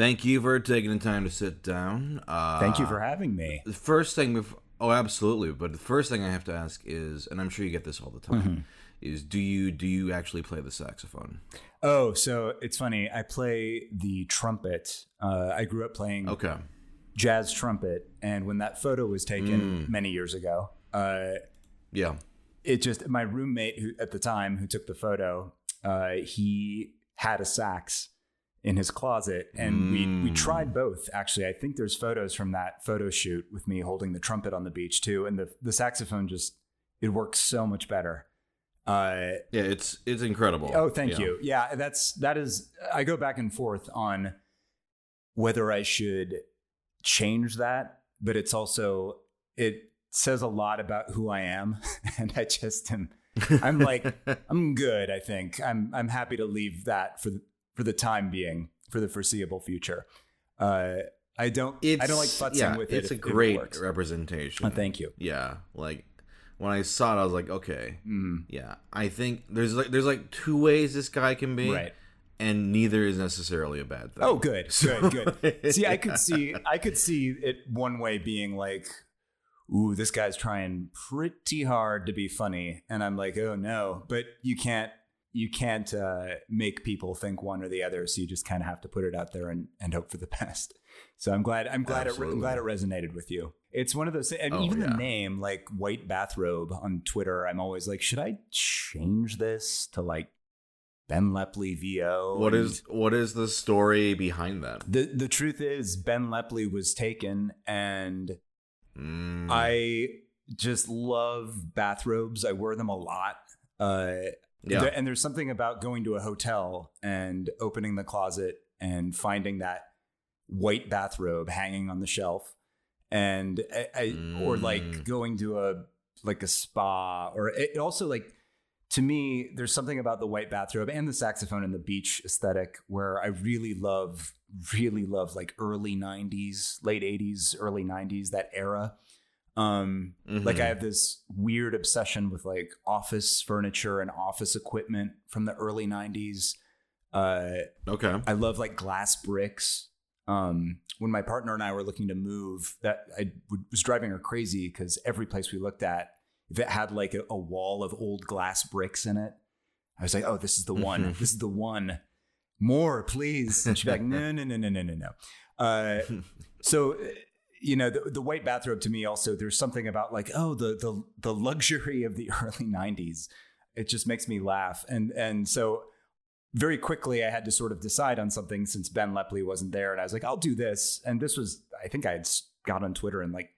Thank you for taking the time to sit down. Uh, Thank you for having me. The first thing, bef- oh, absolutely. But the first thing I have to ask is, and I'm sure you get this all the time, Mm-hmm. is do you do you actually play the saxophone? Oh, so it's funny. I play the trumpet. Uh, I grew up playing Okay. jazz trumpet, and when that photo was taken many years ago, uh, Yeah. it just my roommate who at the time who took the photo, uh, he had a sax in his closet, and we we tried both. Actually, I think there's photos from that photo shoot with me holding the trumpet on the beach too, and the the saxophone just it works so much better. Uh, Yeah, it's it's incredible. Oh, thank Yeah. you. Yeah, that's that is. I go back and forth on whether I should change that, but it's also it says a lot about who I am, and I just am. I'm like I'm good. I think I'm I'm happy to leave that for the, for the time being, for the foreseeable future. Uh, I don't It's, I don't like futzing yeah, with it. It's a if- if it great works. representation. Oh, thank you. Yeah, like when I saw it, I was like, okay, Mm, yeah. I think there's like there's like two ways this guy can be, right. and neither is necessarily a bad thing. Oh, good, good, good. see, I could see, I could see it one way being like, "Ooh, this guy's trying pretty hard to be funny," and I'm like, "Oh no!" But you can't, you can't uh, make people think one or the other. So you just kind of have to put it out there and, and hope for the best. So I'm glad, I'm glad, it, I'm glad it resonated with you. It's one of those, and Oh, even yeah. the name, like white bathrobe on Twitter. I'm always like, should I change this to like Ben Lepley VO? What is what is the story behind that? the the truth is Ben Lepley was taken and Mm, I just love bathrobes. I wear them a lot. Uh yeah, there- and there's something about going to a hotel and opening the closet and finding that white bathrobe hanging on the shelf and I, I, or like Mm. going to a like a spa or eh, it also like to me there's something about the white bathrobe and the saxophone and the beach aesthetic where i really love really love like early 90s late 80s early 90s that era um like Mhm. i have this weird obsession with like office furniture and office equipment from the early 90s uh okay. I love like glass bricks. Um, when my partner and I were looking to move, that I was driving her crazy because every place we looked at, if it had like a, a wall of old glass bricks in it, I was like, "Oh, this is the one. Mhm. This is the one. More, please." And she'd be like, "No, no, no, no, no, no, no." Uh, so, you know, the, the white bathrobe to me also. There's something about like, oh, the the the luxury of the early '90s. It just makes me laugh, and and so very quickly I had to sort of decide on something since Ben Lepley wasn't there. And I was like, I'll do this. And this was, I think I had got on Twitter in like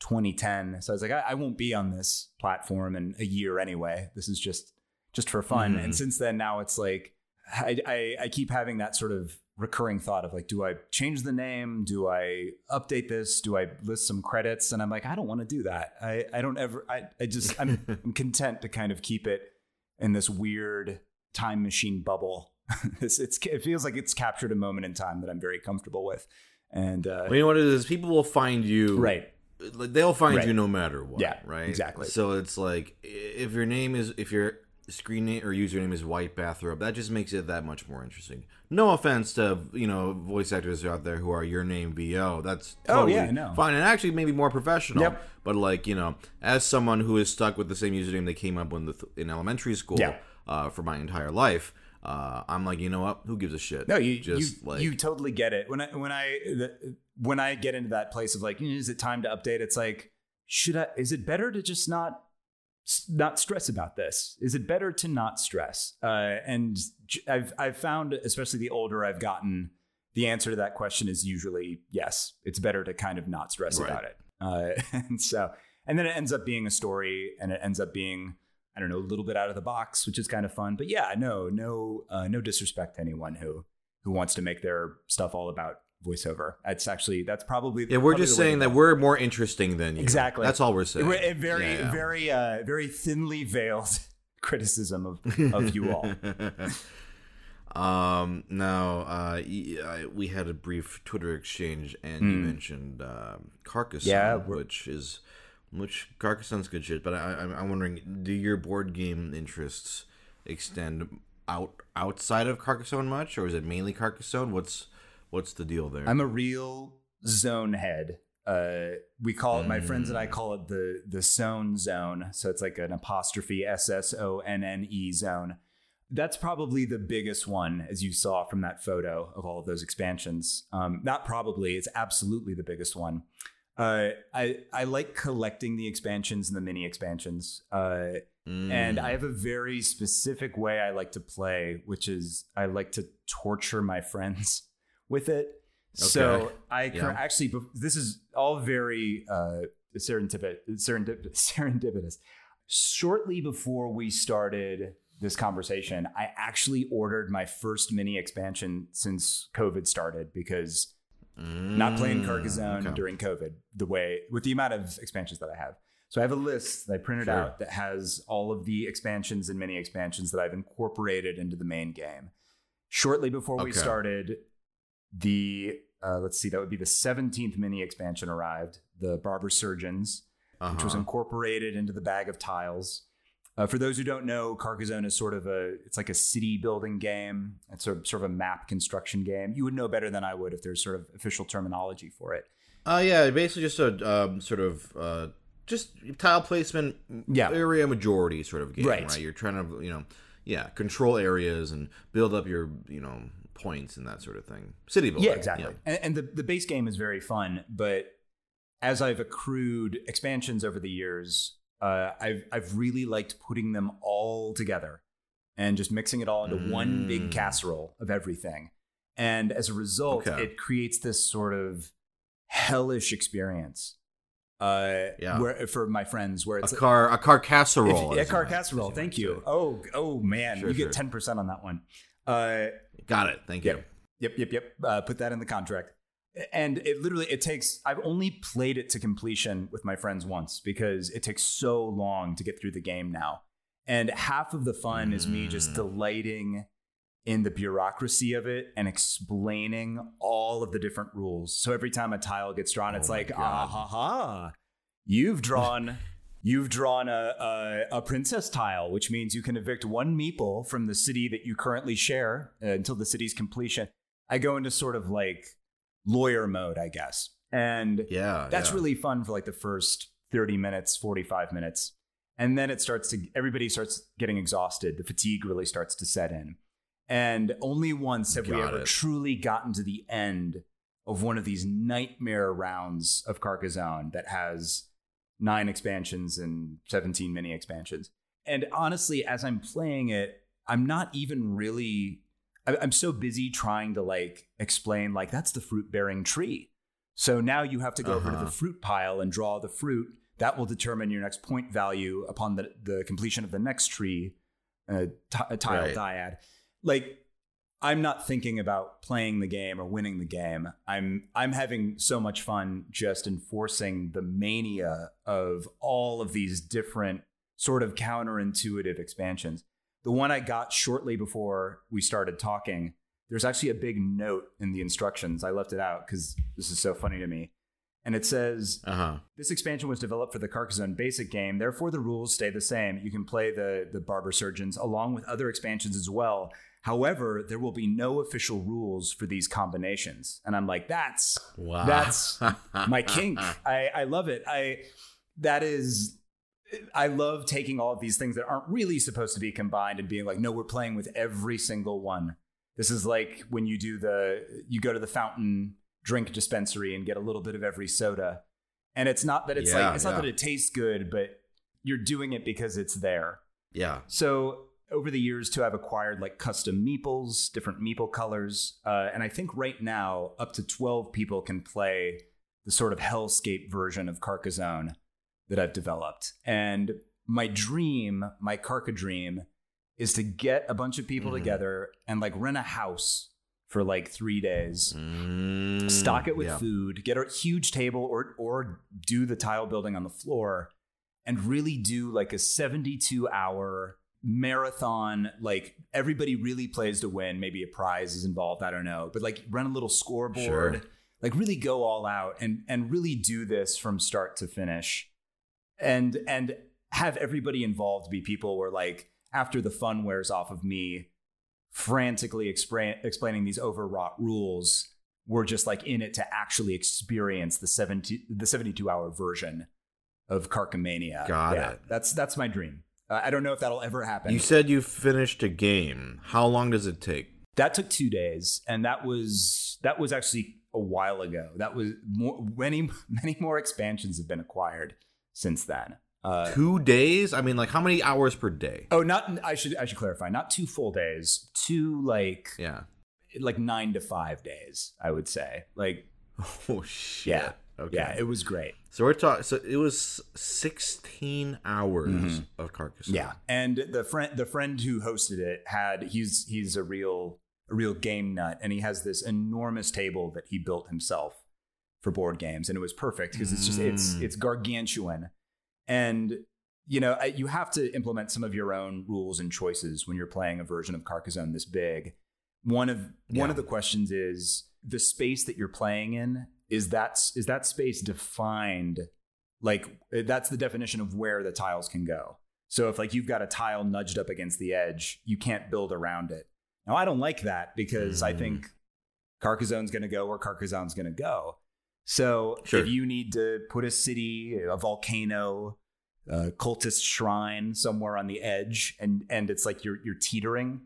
2010. So I was like, I, I won't be on this platform in a year anyway. This is just, just for fun. Mhm. And since then, now it's like, I, I, I keep having that sort of recurring thought of like, do I change the name? Do I update this? Do I list some credits? And I'm like, I don't want to do that. I, I don't ever, I, I just, I'm, I'm content to kind of keep it in this weird time machine bubble. it's, it's it feels like it's captured a moment in time that I'm very comfortable with, and uh, Well, you know what it is? People will find you right, like they'll find Right. you no matter what. Yeah, right. exactly. So it's like if your name is if your screen name or username is white bathrobe, that just makes it that much more interesting. No offense to you know voice actors out there who are your name VO. That's Oh, yeah, no. fine and actually maybe more professional. Yep. But like you know, as someone who is stuck with the same username they came up with in elementary school Yeah. uh, for my entire life. Uh, I'm like, you know what? Who gives a shit? no, you just you, like you totally get it when I when I the, when I get into that place of like, "Mm, is it time to update? It's like, should I? Is it better to just not not stress about this? Is it better to not stress? Uh, and I've I've found, especially the older I've gotten, the answer to that question is usually yes. It's better to kind of not stress Right. about it. Uh, and so, and then it ends up being a story, and it ends up being I don't know a little bit out of the box, which is kind of fun. But yeah, no, no, uh, no disrespect to anyone who who wants to make their stuff all about voiceover. That's actually that's probably Yeah, we're probably just saying that go. we're more interesting than you. Exactly. That's all we're saying. We're a very Yeah, very uh, very thinly veiled criticism of of you all. um. Now, uh, we had a brief Twitter exchange, and you Hmm. mentioned um, Carcassonne, Yeah, which is which Carcassonne's good shit. But I, I'm, I'm wondering, do your board game interests extend out outside of Carcassonne much, or is it mainly Carcassonne? What's What's the deal there? I'm a real zone head. Uh, we call it. My friends and I call it the the Zone Zone. So it's like an apostrophe S S O N N E zone. That's probably the biggest one, as you saw from that photo of all of those expansions. Um, not probably, it's absolutely the biggest one. Uh, I I like collecting the expansions and the mini expansions. Uh, and Mm. I have a very specific way I like to play, which is I like to torture my friends with it. So I Yeah. actually, this is all very uh, serendipitous, serendip- serendipitous. Shortly before we started this conversation, I actually ordered my first mini expansion since COVID started because not playing Mm, Carcassonne okay. during COVID, the way with the amount of expansions that I have. So I have a list that I printed Sure. out that has all of the expansions and mini expansions that I've incorporated into the main game. Shortly before we started, the uh, let's see, that would be the 17th mini expansion arrived, the Barber Surgeons, which was Uh-huh. incorporated into the bag of tiles. Uh, for those who don't know, Carcassonne is sort of a it's like a city building game. It's sort of, sort of a map construction game. You would know better than I would if there's sort of official terminology for it. Uh, yeah, basically just a um, sort of uh, just tile placement, Yeah. area majority sort of game, Right. right. You're trying to, you know, yeah, control areas and build up your, you know, points and that sort of thing. City building. Yeah, exactly. And, and the, the base game is very fun, but as I've accrued expansions over the years, uh, I've I've really liked putting them all together and just mixing it all into one big Mm. casserole of everything. And as a result, Okay. it creates this sort of hellish experience. Uh, Yeah. where for my friends, where it's A car, a car if, casserole. a car casserole. Thank you. Oh, oh man, Sure, you sure. get ten percent on that one. Uh, Got it. Thank you. Yep. Yep, yep, yep. Uh, put that in the contract. And it literally it takes. I've only played it to completion with my friends once because it takes so long to get through the game now. And half of the fun is me just Mm. delighting in the bureaucracy of it and explaining all of the different rules. So every time a tile gets drawn, it's Oh my like, ah ha ha, you've drawn. You've drawn a, a, a princess tile, which means you can evict one meeple from the city that you currently share uh, until the city's completion. I go into sort of like lawyer mode, I guess. And Yeah. that's yeah. really fun for like the first 30 minutes, 45 minutes. And then it starts to, everybody starts getting exhausted. The fatigue really starts to set in. And only once have we ever it. truly gotten to the end of one of these nightmare rounds of Carcassonne that has nine expansions and 17 mini expansions. And honestly, as I'm playing it, I'm not even really, I'm so busy trying to like explain, like, that's the fruit bearing tree. So now you have to go over to Uh-huh. the fruit pile and draw the fruit. That will determine your next point value upon the, the completion of the next tree, uh, tile Right. dyad. Like, I'm not thinking about playing the game or winning the game. I'm I'm having so much fun just enforcing the mania of all of these different sort of counterintuitive expansions. The one I got shortly before we started talking, there's actually a big note in the instructions. I left it out because this is so funny to me. And it says Uh huh. this expansion was developed for the Carcassonne basic game, therefore the rules stay the same. You can play the the Barber Surgeons along with other expansions as well. However, there will be no official rules for these combinations. And I'm like, that's Wow. that's my kink. I, I love it. I that is I love taking all of these things that aren't really supposed to be combined and being like, no, we're playing with every single one. This is like when you do the you go to the fountain drink dispensary and get a little bit of every soda. And it's not that it's Yeah, like it's not that it tastes good, but you're doing it because it's there. yeah. So over the years, too, I've acquired like custom meeples, different meeple colors, uh, and I think right now up to twelve people can play the sort of hellscape version of Carcassonne that I've developed. And my dream, my Carca dream, is to get a bunch of people Mhm. together and like rent a house for like three days Mm, stock it with yeah. food, get a huge table or or do the tile building on the floor and really do like a 72 hour marathon like everybody really plays to win maybe a prize is involved i don't know but like run a little scoreboard Sure. like really go all out and and really do this from start to finish and and have everybody involved be people where like after the fun wears off of me frantically expra- explaining these overwrought rules were just like in it to actually experience the 70 the 72 hour version of Carcomania. Got Yeah, it. That's that's my dream. Uh, I don't know if that'll ever happen. You said you finished a game. How long does it take? that took two days, and that was that was actually a while ago. That was more, many many more expansions have been acquired since then. Uh, Two days? I mean, like how many hours per day? oh, not I should I should clarify. Not two full days. Two like Yeah. like nine to five days. I would say. Like Oh shit. Yeah. Okay. yeah, it was great. so we're talking. So it was sixteen hours of Carcassonne. Mm-hmm. Yeah, and the friend the friend who hosted it had he's he's a real a real game nut, and he has this enormous table that he built himself for board games, and it was perfect because it's just it's Mm. it's gargantuan, and you know I- you have to implement some of your own rules and choices when you're playing a version of Carcassonne this big. One of one of the questions is the space that you're playing in is that is that space defined like that's the definition of where the tiles can go. So if like you've got a tile nudged up against the edge, you can't build around it. Now I don't like that because I Mm. think Carcassonne's going to go where Carcassonne's going to go. So Sure. if you need to put a city, a volcano, a cultist shrine somewhere on the edge, and and it's like you're you're teetering,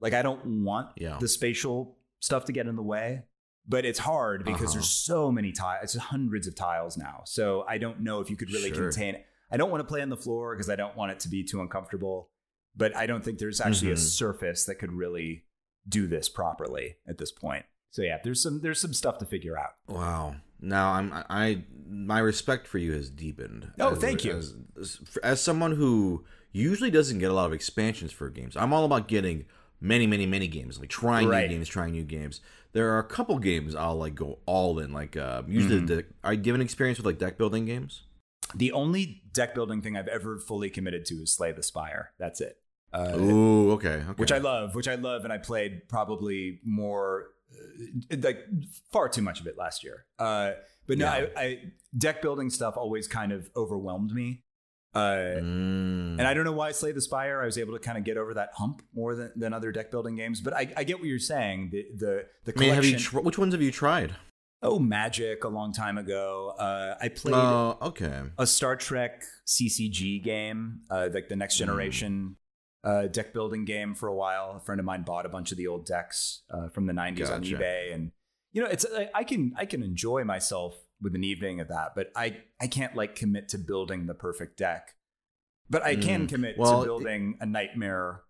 like I don't want Yeah. the spatial stuff to get in the way. But it's hard because Uh-huh. there's so many tiles. It's hundreds of tiles now. So I don't know if you could really Sure. contain it. I don't want to play on the floor because I don't want it to be too uncomfortable. But I don't think there's actually a Mhm. surface that could really do this properly at this point. So yeah, there's some there's some stuff to figure out. Wow. Now I'm I my respect for you has deepened. Oh, As- thank you. As, as, as someone who usually doesn't get a lot of expansions for games, I'm all about getting many, many, many games. Like trying Right. new games, trying new games. There are a couple games I'll like go all in. Like uh, usually, Mhm. the, I have an experience with like deck building games. The only deck building thing I've ever fully committed to is Slay the Spire. That's it. Uh, Ooh, okay, okay. which I love, which I love, and I played probably more, uh, like far too much of it last year. Uh, but no, Yeah. I, I deck building stuff always kind of overwhelmed me. Uh, Mm. And I don't know why Slay the Spire. I was able to kind of get over that hump more than, than other deck building games. But I, I get what you're saying. The the the I mean, have collection. you tr- which ones have you tried? oh, Magic a long time ago. Uh, I played Oh, okay. a Star Trek CCG game, uh, like the Hmm. next generation uh, deck building game for a while. A friend of mine bought a bunch of the old decks uh, from the '90s on eBay, and you know, it's I- I can I can enjoy myself with an evening of that, but I I can't like commit to building the perfect deck. But I can Mm. commit Well, to building a nightmare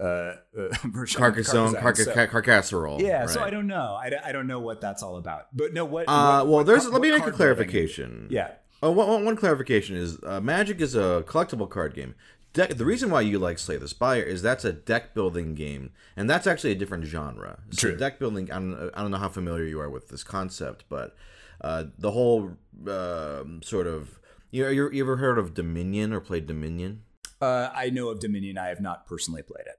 uh, uh, version. Carcassonne, Carcassonne. Carca- So- Carcasserole. yeah, so. I don't know. I, don't- I don't know what that's all about. But no, what? Uh, what- well, there's. car- let me make a card building- clarification. Yeah. Oh, one, one- clarification is uh, Magic is a collectible card game. Deck, the reason why you like Slay the Spire is that's a deck building game, and that's actually a different genre. So True. deck building. I don't, I don't know how familiar you are with this concept, but uh, the whole um sort of you, you you ever heard of Dominion or played Dominion? Uh, I know of Dominion. I have not personally played it.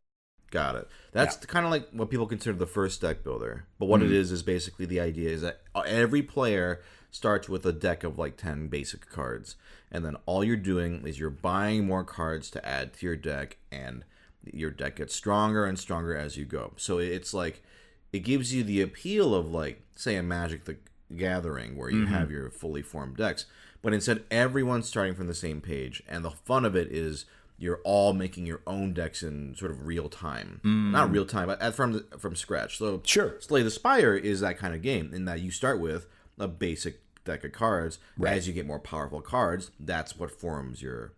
Got it. That's kind of like what people consider the first deck builder. But what it Mhm. is is basically the idea is that uh, every player starts with a deck of like 10 basic cards. And then all you're doing is you're buying more cards to add to your deck and your deck gets stronger and stronger as you go. So it's like it gives you the appeal of like say a Magic the Gathering where you Mhm. have your fully formed decks, but instead everyone's starting from the same page and the fun of it is you're all making your own decks in sort of real time. Not real time, but from the, from scratch. So Sure. Slay the Spire is that kind of game in that you start with a basic deck of cards. Right. As you get more powerful cards, that's what forms your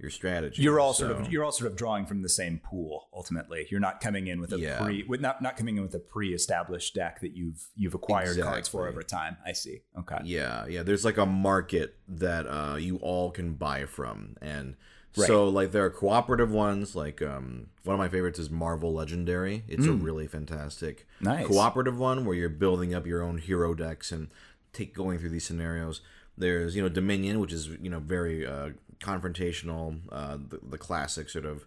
your strategy. You're all sort of you're all sort of drawing from the same pool. Ultimately, you're not coming in with a Yeah. pre with not not coming in with a pre-established deck that you've you've acquired cards for over time. I see. Okay. Yeah, yeah. There's like a market that uh, you all can buy from, and so like there are cooperative ones. Like um, one of my favorites is Marvel Legendary. It's a really fantastic Nice. cooperative one where you're building up your own hero decks and take going through these scenarios. There's you know Dominion, which is you know very uh, confrontational, uh, the, the classic sort of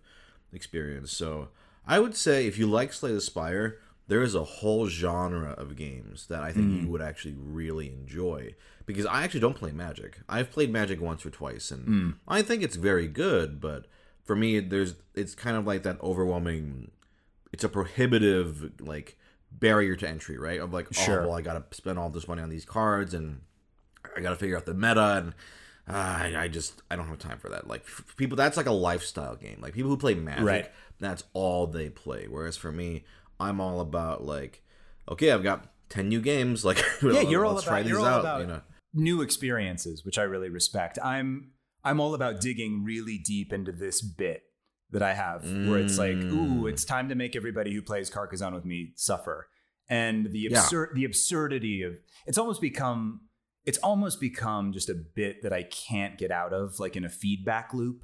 experience. So I would say if you like Slay the Spire, there is a whole genre of games that I think you would actually really enjoy. Because I actually don't play Magic. I've played Magic once or twice, and I think it's very good. But for me, there's it's kind of like that overwhelming. It's a prohibitive like barrier to entry, right? Of like, Sure. oh, well, I got to spend all this money on these cards, and I got to figure out the meta, and uh, I, I just I don't have time for that. Like people, that's like a lifestyle game. Like people who play Magic, Right. that's all they play. Whereas for me, I'm all about like, okay, I've got ten new games. Like, Yeah, you're all about try these you're all out. about you know, new experiences, which I really respect. I'm I'm all about digging really deep into this bit that I have, where it's like, ooh, Mm. it's time to make everybody who plays Carcassonne with me suffer, and the Yeah. absurd the absurdity of it's almost become it's almost become just a bit that I can't get out of, like in a feedback loop,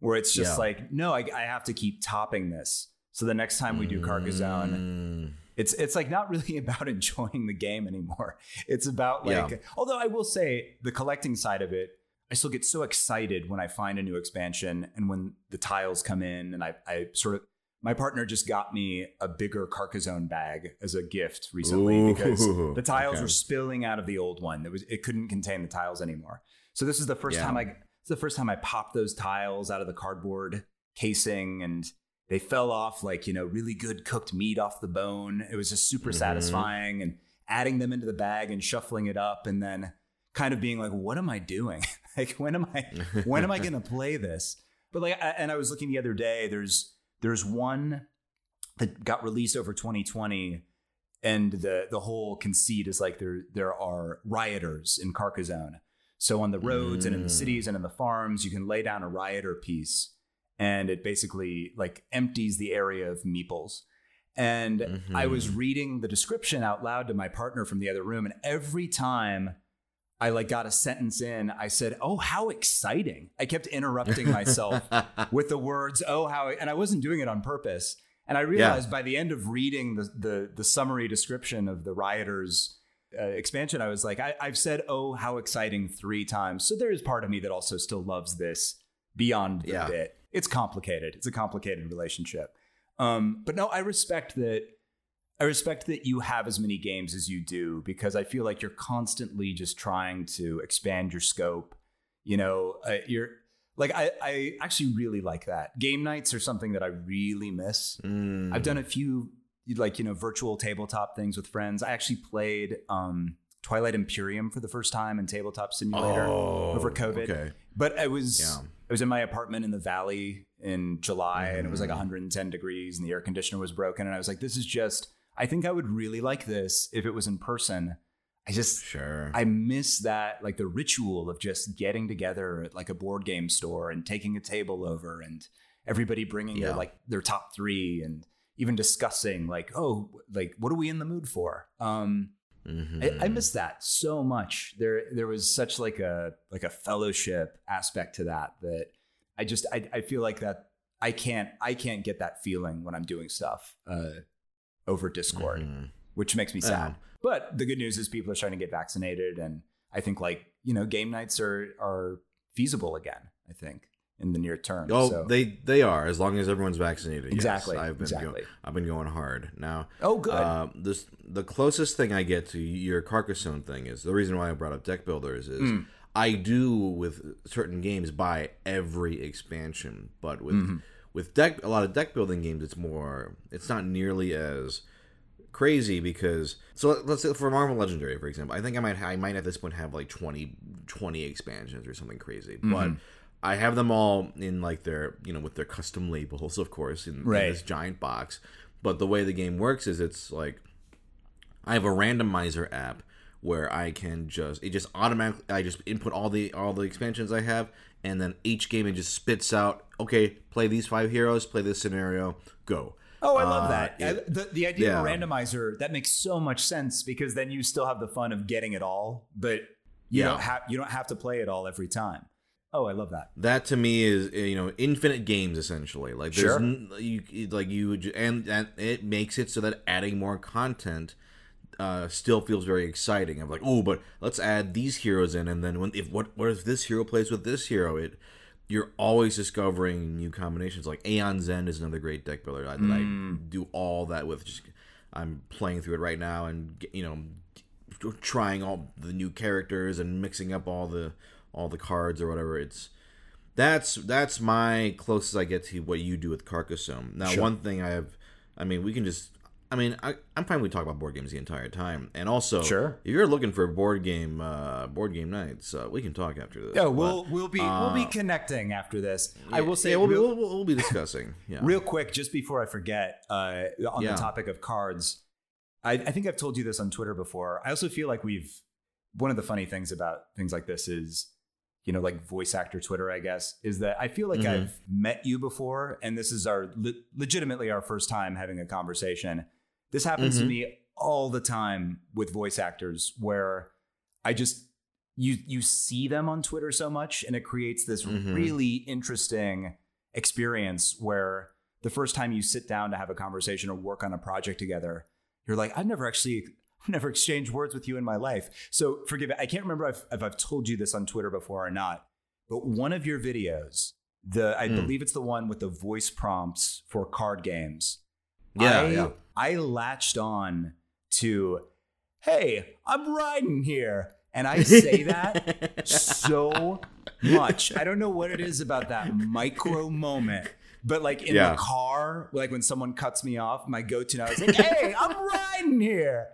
where it's just Yeah. like, no, I, I have to keep topping this. So the next time we do Carcassonne, Mm. it's it's like not really about enjoying the game anymore. It's about like Yeah. although I will say the collecting side of it, I still get so excited when I find a new expansion and when the tiles come in and I I sort of my partner just got me a bigger Carcassonne bag as a gift recently because the tiles okay. were spilling out of the old one. It was it couldn't contain the tiles anymore. So this is the first Yeah. time I it's the first time I popped those tiles out of the cardboard casing and they fell off like you know really good cooked meat off the bone it was just super Mhm. satisfying and adding them into the bag and shuffling it up and then kind of being like what am i doing like when am i when am i going to play this but like I, and i was looking the other day there's there's one that got released over 2020 and the the whole conceit is like there there are rioters in Carcassonne. So on the roads and in the Mm. cities and in the farms, you can lay down a rioter piece, and it basically like empties the area of meeples. And I was Mhm. reading the description out loud to my partner from the other room, and every time I like got a sentence in, I said, "Oh, how exciting!" I kept interrupting myself with the words "oh how," and I wasn't doing it on purpose. And I realized by the end of reading the the, the summary description of the rioters uh, expansion, I was like, I, I've said "oh how exciting" three times. So there is part of me that also still loves this beyond the Yeah. bit. It's complicated. It's a complicated relationship. Um, but no, I respect that. I respect that you have as many games as you do because I feel like you're constantly just trying to expand your scope. You know, uh, you're like I, I actually really like that. Game nights are something that I really miss. Mm. I've done a few like you know virtual tabletop things with friends. I actually played um, Twilight Imperium for the first time in Tabletop Simulator Oh, over COVID. Okay. But I was Yeah. I was in my apartment in the valley in July and it was like Mm. 110 degrees and the air conditioner was broken and I was like this is just I think I would really like this if it was in person. I just Sure. I miss that like the ritual of just getting together at like a board game store and taking a table over and everybody bringing their like their top 3 and even discussing like oh like what are we in the mood for? Um Mhm. I, I miss that so much. There, there was such like a like a fellowship aspect to that that I just I, I feel like that I can't I can't get that feeling when I'm doing stuff uh, over Discord, Mhm. which makes me Yeah. sad. But the good news is people are starting to get vaccinated, and I think like you know game nights are are feasible again. I think in the near term. Oh, So- they they are as long as everyone's vaccinated. yes. Exactly, I've been exactly. Go- I've been going hard now. oh good. Uh, this the closest thing I get to your Carcassonne thing is the reason why I brought up deck builders is Mm. I do with certain games buy every expansion, but with Mm-hmm. With deck a lot of deck building games, it's more it's not nearly as crazy because so let- let's say for Marvel Legendary for example, I think I might I might at this point have like 20, 20 expansions or something crazy, Mm-hmm. but. I have them all in like their, you know, with their custom labels, of course, in, in this giant box. But the way the game works is it's like I have a randomizer app where I can just it just automatically I just input all the all the expansions I have and then each game it just spits out okay play these five heroes play this scenario go Oh, I love Uh, that. It- the, the idea of a randomizer that makes so much sense because then you still have the fun of getting it all, but you Yeah. don't have you don't have to play it all every time. Oh, I love that. that to me is uh, you know infinite games essentially like there's Sure. n- you you- like you and and it makes it so that adding more content uh, still feels very exciting. I'm like, oh, but let's add these heroes in, and then when if what what if this hero plays with this hero? It you're always discovering new combinations. Like Aeon's End is another great deck builder that I mm. do all that with. Just I'm playing through it right now, and you know, trying all the new characters and mixing up all the all the cards or whatever. It's that's that's my closest I get to what you do with Carcassonne. Now, Sure. one thing I have, I mean, we can just I mean, I, I'm fine. We talk about board games the entire time, and also, Sure. if you're looking for board game, uh, board game nights, uh, we can talk after this. Yeah, we'll we'll be we'll be uh, connecting after this. I will say yeah, we'll, be- real, we'll, we'll, we'll be discussing. Yeah, real quick, just before I forget, uh, on Yeah. the topic of cards, I, I think I've told you this on Twitter before. I also feel like we've one of the funny things about things like this is, you know, like voice actor Twitter, I guess, is that I feel like Mhm. I've met you before, and this is our le- legitimately our first time having a conversation. This happens to Mhm. me all the time with voice actors, where I just you you see them on Twitter so much, and it creates this Mhm. really interesting experience where the first time you sit down to have a conversation or work on a project together, you're like, I've never actually I've never exchanged words with you in my life. So forgive it. I can't remember if, if I've told you this on Twitter before or not, but one of your videos, the I Hmm. believe it's the one with the voice prompts for card games. yeah, I, yeah. I latched on to, hey, I'm riding here. And I say that so much. I don't know what it is about that micro moment. But like in Yeah. the car, like when someone cuts me off, my go-to now is like, "Hey, I'm riding here,"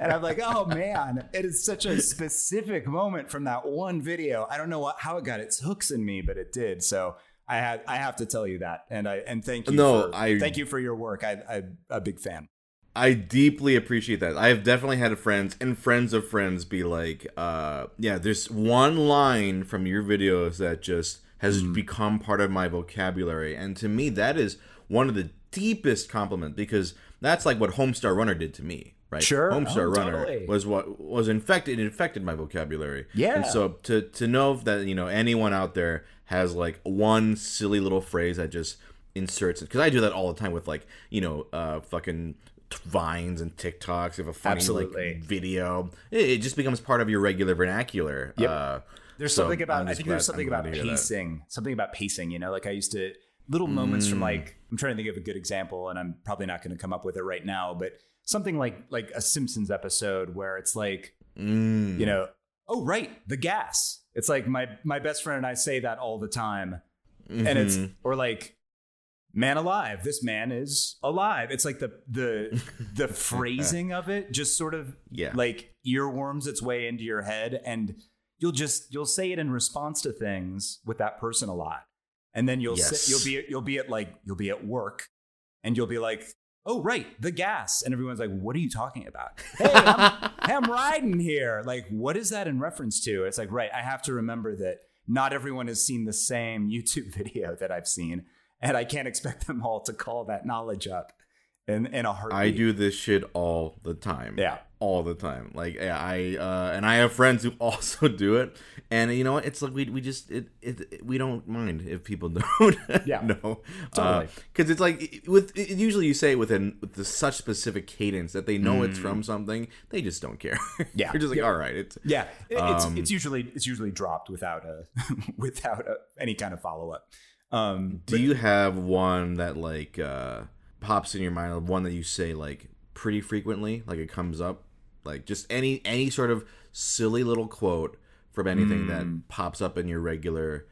and I'm like, "Oh man, it is such a specific moment from that one video. I don't know what, how it got its hooks in me, but it did. So I had I have to tell you that, and I and thank you. No, for, I- thank you for your work. I, I'm a big fan. I deeply appreciate that. I have definitely had friends and friends of friends be like, uh, yeah, there's one line from your videos that just has Mm. become part of my vocabulary. And to me, that is one of the deepest compliments because that's like what Homestar Runner did to me, right? Sure. Homestar Oh, Runner totally. was what was infected, it infected my vocabulary. Yeah. And so to, to know that, you know, anyone out there has like one silly little phrase that just inserts it because I do that all the time with like you know uh fucking vines and TikToks. If a funny Absolutely. like video, it, it just becomes part of your regular vernacular. Yep. Uh, There's So, something about I think glad- there's something about that. pacing. Something about pacing, you know, like I used to little moments from Mm. like I'm trying to think of a good example and I'm probably not going to come up with it right now, but something like like a Simpsons episode where it's like, mm, you know, oh right, the gas. It's like my my best friend and I say that all the time. And it's mhm. or like man alive, this man is alive. It's like the the the phrasing of it just sort of yeah, like earworms its way into your head and you'll just you'll say it in response to things with that person a lot and then you'll Yes. sit, you'll be you'll be at like you'll be at work and you'll be like oh right the gas. And everyone's like what are you talking about? Hey I'm, I'm riding here. Like what is that in reference to? It's like right i have to remember that not everyone has seen the same youtube video that i've seen and i can't expect them all to call that knowledge up in, in a heartbeat. I do this shit all the time. yeah all the time. Like yeah, I uh, and I have friends who also do it, and you know what? It's like we we just it, it, we don't mind if people don't. Yeah. no, Totally. Because it's like with it, usually you say it with an with the, such specific cadence that they know it's from something. They just don't care. Mm. Yeah. They're just like Yeah. all right. It's Yeah, it- it's Um, it's usually it's usually dropped without a without a, any kind of follow up. Um, Do you have one that like uh pops in your mind? One that you say like pretty frequently, like it comes up, like just any any sort of silly little quote from anything that Hmm. pops up in your regular,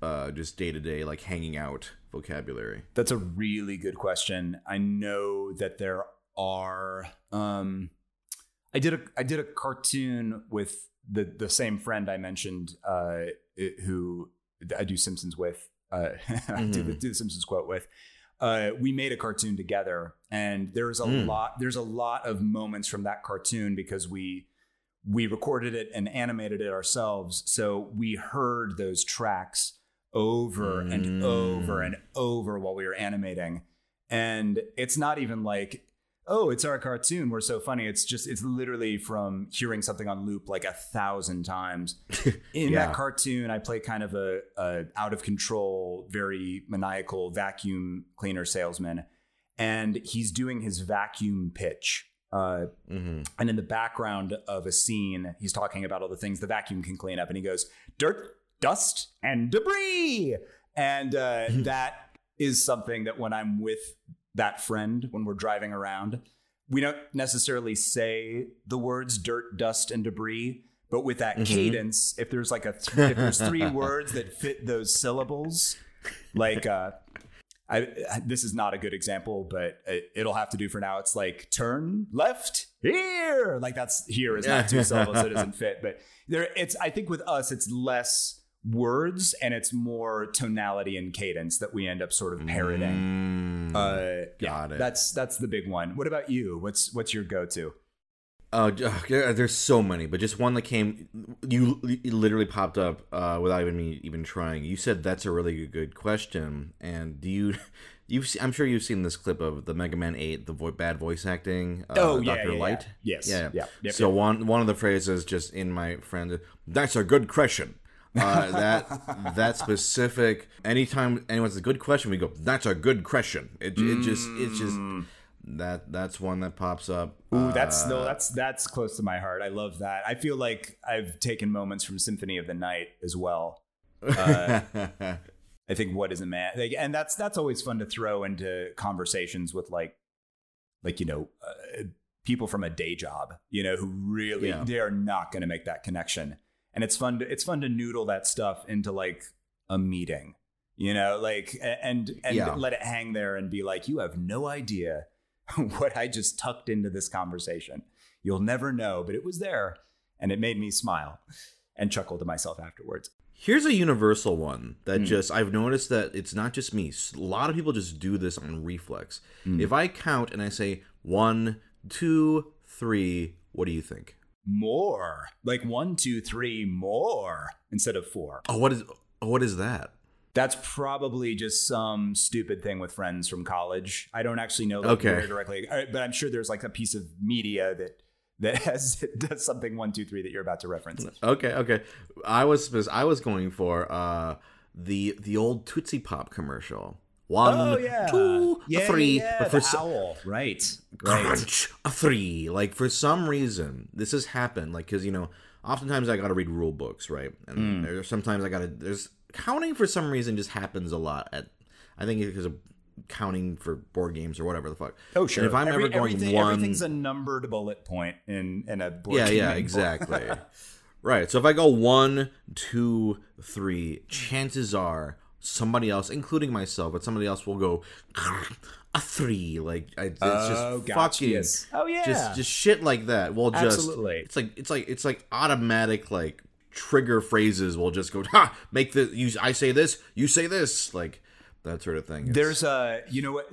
uh, just day to day like hanging out vocabulary. that's a really good question. I know that there are. Um, I did a I did a cartoon with the the same friend I mentioned, uh, who I do Simpsons with. Uh, I do, the, do the Simpsons quote with. Uh, we made a cartoon together, and there's a Mm. lot. There's a lot of moments from that cartoon because we we recorded it and animated it ourselves. So we heard those tracks over and Mm. over and over while we were animating. And it's not even like, oh, it's our cartoon. We're so funny. It's just, it's literally from hearing something on loop like a thousand times. In Yeah. that cartoon, I play kind of a, a out of control, very maniacal vacuum cleaner salesman. And he's doing his vacuum pitch. Uh, hmm and in the background of a scene, he's talking about all the things the vacuum can clean up. And he goes, dirt, dust, and debris. And uh, that is something that when I'm with that friend, when we're driving around, we don't necessarily say the words dirt, dust, and debris. But with that Mhm. cadence, if there's like a th- if there's three words that fit those syllables, like uh, I, this is not a good example, but it, it'll have to do for now. It's like turn left here, like that's here is not two syllables, so it doesn't fit. But there, it's I think with us, it's less words and it's more tonality and cadence that we end up sort of parroting. Mm, uh, yeah, got it. That's that's the big one. What about you? What's what's your go to? Oh, there's so many, but just one that came. You, literally popped up uh, without even me even trying. You said that's a really good, question, and do you? You've, I'm sure you've seen this clip of the Mega Man Eight, the vo- bad voice acting. Uh, Oh, yeah, Doctor yeah, Light. yeah. Yes. Yeah, Yeah. Yep, so yep. one one of the phrases just in my friend. That's a good question. Uh, that that specific. Anytime anyone's a good question, we go. That's a good question. It, it just it's just that that's one that pops up. Ooh, that's Uh, no, that's that's close to my heart. I love that. I feel like I've taken moments from Symphony of the Night as well. Uh, I think what is a man, like, and that's that's always fun to throw into conversations with like, like you know, uh, people from a day job, you know, who really Yeah. they are not going to make that connection, and it's fun to it's fun to noodle that stuff into like a meeting, you know, like and and Yeah. let it hang there and be like, you have no idea what I just tucked into this conversation. You'll never know, but it was there, and it made me smile and chuckle to myself afterwards. Here's a universal one that Hmm. just I've noticed that it's not just me. a lot of people just do this on reflex. Hmm. If I count and I say one, two, three, what do you think? More like one two three more instead of four Oh, what is oh, what is that? that's probably just some stupid thing with friends from college i don't actually know like, Okay. very directly uh, but i'm sure there's like a piece of media that that has does something one two three that you're about to reference Okay, okay. I was I was going for uh the the old Tootsie Pop commercial. One, oh yeah. two, yeah, three, yeah, but for the some, owl. Right. Right crunch a three. Like for some reason this has happened like because you know oftentimes i gotta read rule books right? And hmm. there's sometimes i gotta there's counting for some reason just happens a lot at i think because of counting for board games or whatever the fuck. Oh sure. And if i'm Every- ever going everything, one everything's a numbered bullet point in in a board yeah game. yeah exactly. Right so if i go one two three chances are somebody else including myself but somebody else will go a three like I, it's Oh, just gotcha. fucking Yes. Oh, yeah. just just shit like that well just Absolutely. it's like it's like it's like automatic like trigger phrases will just go ha make the you i say this you say this like that sort of thing It's- There's a, you know what,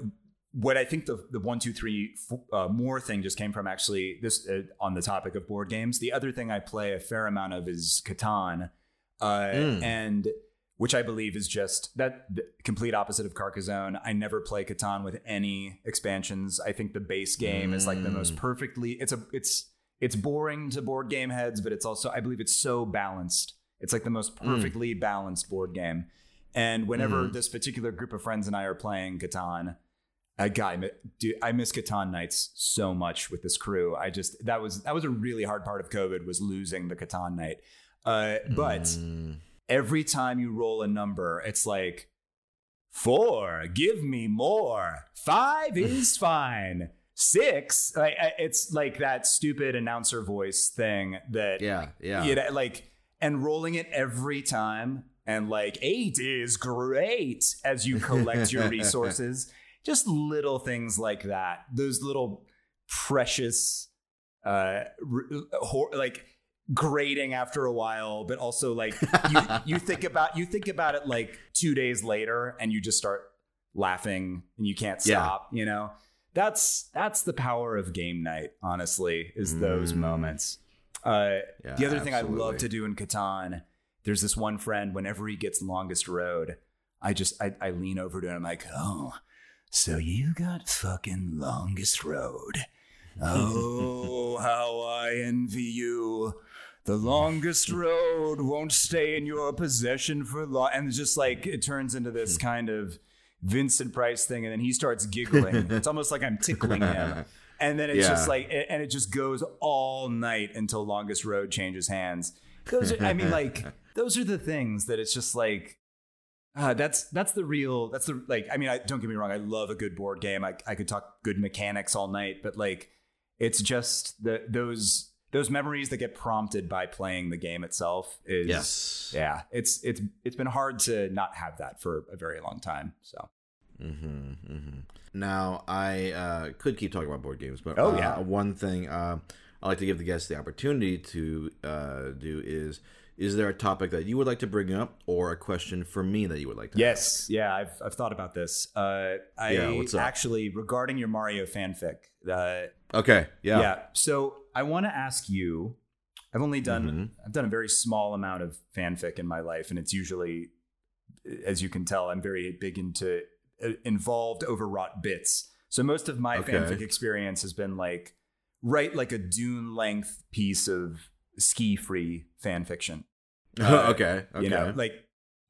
what I think the the one two three uh, more thing just came from actually this uh, on the topic of board games. The other thing I play a fair amount of is Catan, uh, Mm. and which I believe is just that the complete opposite of Carcassonne. I never play Catan with any expansions. I think the base game is like the most perfectly. It's a it's it's boring to board game heads, but it's also I believe it's so balanced. It's like the most perfectly balanced board game. And whenever this particular group of friends and I are playing Catan, I dude, I miss Catan nights so much with this crew. I just that was that was a really hard part of COVID was losing the Catan night. Uh, but Mm. Every time you roll a number, it's like four, give me more. Five is fine. Six, like it's like that stupid announcer voice thing that yeah yeah you know, like and rolling it every time and like eight is great as you collect your resources just little things like that those little precious uh r- like grating after a while but also like you, you think about you think about it like two days later and you just start laughing and you can't Yeah. stop you know that's that's the power of game night honestly is those Mm. moments uh Yeah, the other thing I love to do in Catan, there's this one friend, whenever he gets longest road, I just I, I lean over to him, I'm like, oh, so you got fucking longest road. Oh, how I envy you. The longest road won't stay in your possession for long. And it's just like it turns into this kind of Vincent Price thing, and then he starts giggling. it's almost like I'm tickling him. And then it's just like, and it just goes all night until longest road changes hands. Those are, I mean, like, those are the things that it's just like, uh, that's that's the real that's the like I mean I don't get me wrong I love a good board game I I could talk good mechanics all night but like it's just the those those memories that get prompted by playing the game itself is yes yeah it's it's it's been hard to not have that for a very long time so Mm-hmm, mm-hmm. Now, I uh, could keep talking about board games, but Oh, uh, yeah. one thing uh, I like to give the guests the opportunity to uh, do is: is there a topic that you would like to bring up, or a question for me that you would like to? Yes, yeah, I've I've thought about this. Uh, I Yeah, actually regarding your Mario fanfic. Uh, Okay. Yeah. yeah. So I want to ask you. I've only done Mhm. I've done a very small amount of fanfic in my life, and it's usually, as you can tell, I'm very big into uh, involved, overwrought bits. So most of my Okay. fanfic experience has been like write like a Dune length piece of SkiFree fan fiction. Uh, okay. Okay. You know, like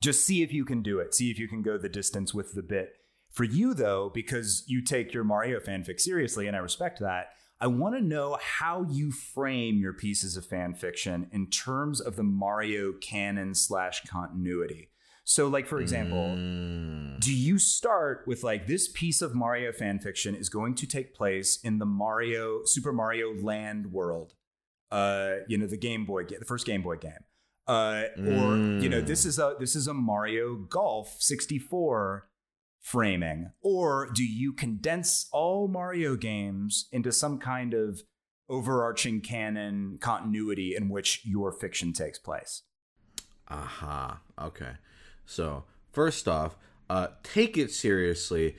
just see if you can do it. See if you can go the distance with the bit. For you though, because you take your Mario fanfic seriously, and I respect that. I want to know how you frame your pieces of fan fiction in terms of the Mario canon slash continuity. So, like for example, Mm. do you start with like this piece of Mario fan fiction is going to take place in the Mario Super Mario Land world? Uh, you know, the Game Boy, the first Game Boy game. Uh, or you know, Mm. this is a this is a Mario Golf 64 framing. Or do you condense all Mario games into some kind of overarching canon continuity in which your fiction takes place? Aha. Okay. So first off, uh, take it seriously.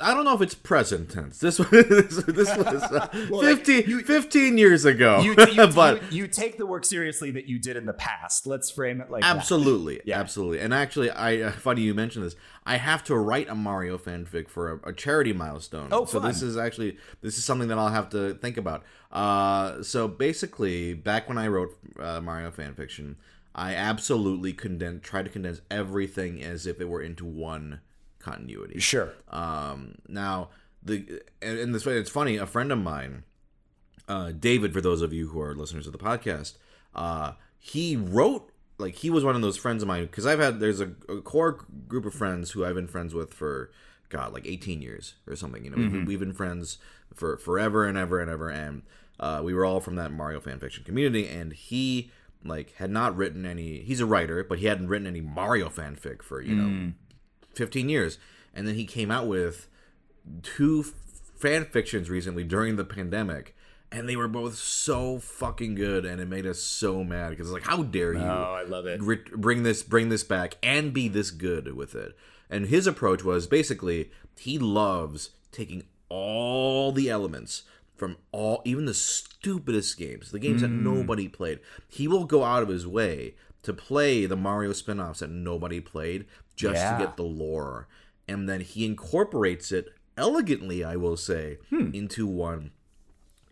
I don't know if it's present tense. This was this, this was uh, Well, like, 15, 15 years ago. You, you, but you, you take the work seriously that you did in the past. Let's frame it like that. absolutely, Yeah. absolutely. And actually, I uh, funny you mentioned this. I have to write a Mario fanfic for a, a charity milestone. Oh, so this is actually this is something that I'll have to think about. Uh, so basically, back when I wrote uh, Mario fanfiction, I absolutely condense, tried to condense everything as if it were into one continuity. Sure. Um, now the and, and this way it's funny. A friend of mine, uh, David, for those of you who are listeners of the podcast, uh, he wrote like he was one of those friends of mine because I've had there's a, a core group of friends who I've been friends with for God like 18 years or something. You know, we've, we've been friends for forever and ever and ever, and uh, we were all from that Mario fan fiction community, and he like had not written any. He's a writer, but he hadn't written any Mario fanfic for you know 15 years. And then he came out with two f- fan fictions recently during the pandemic. And they were both so fucking good, and it made us so mad because it's like, how dare you Oh, I love it. ri- bring this bring this back and be this good with it? And his approach was basically he loves taking all the elements from all even the stupidest games, the games that Mm. nobody played. He will go out of his way to play the Mario spin-offs that nobody played just Yeah. to get the lore. And then he incorporates it elegantly, I will say, Hmm. into one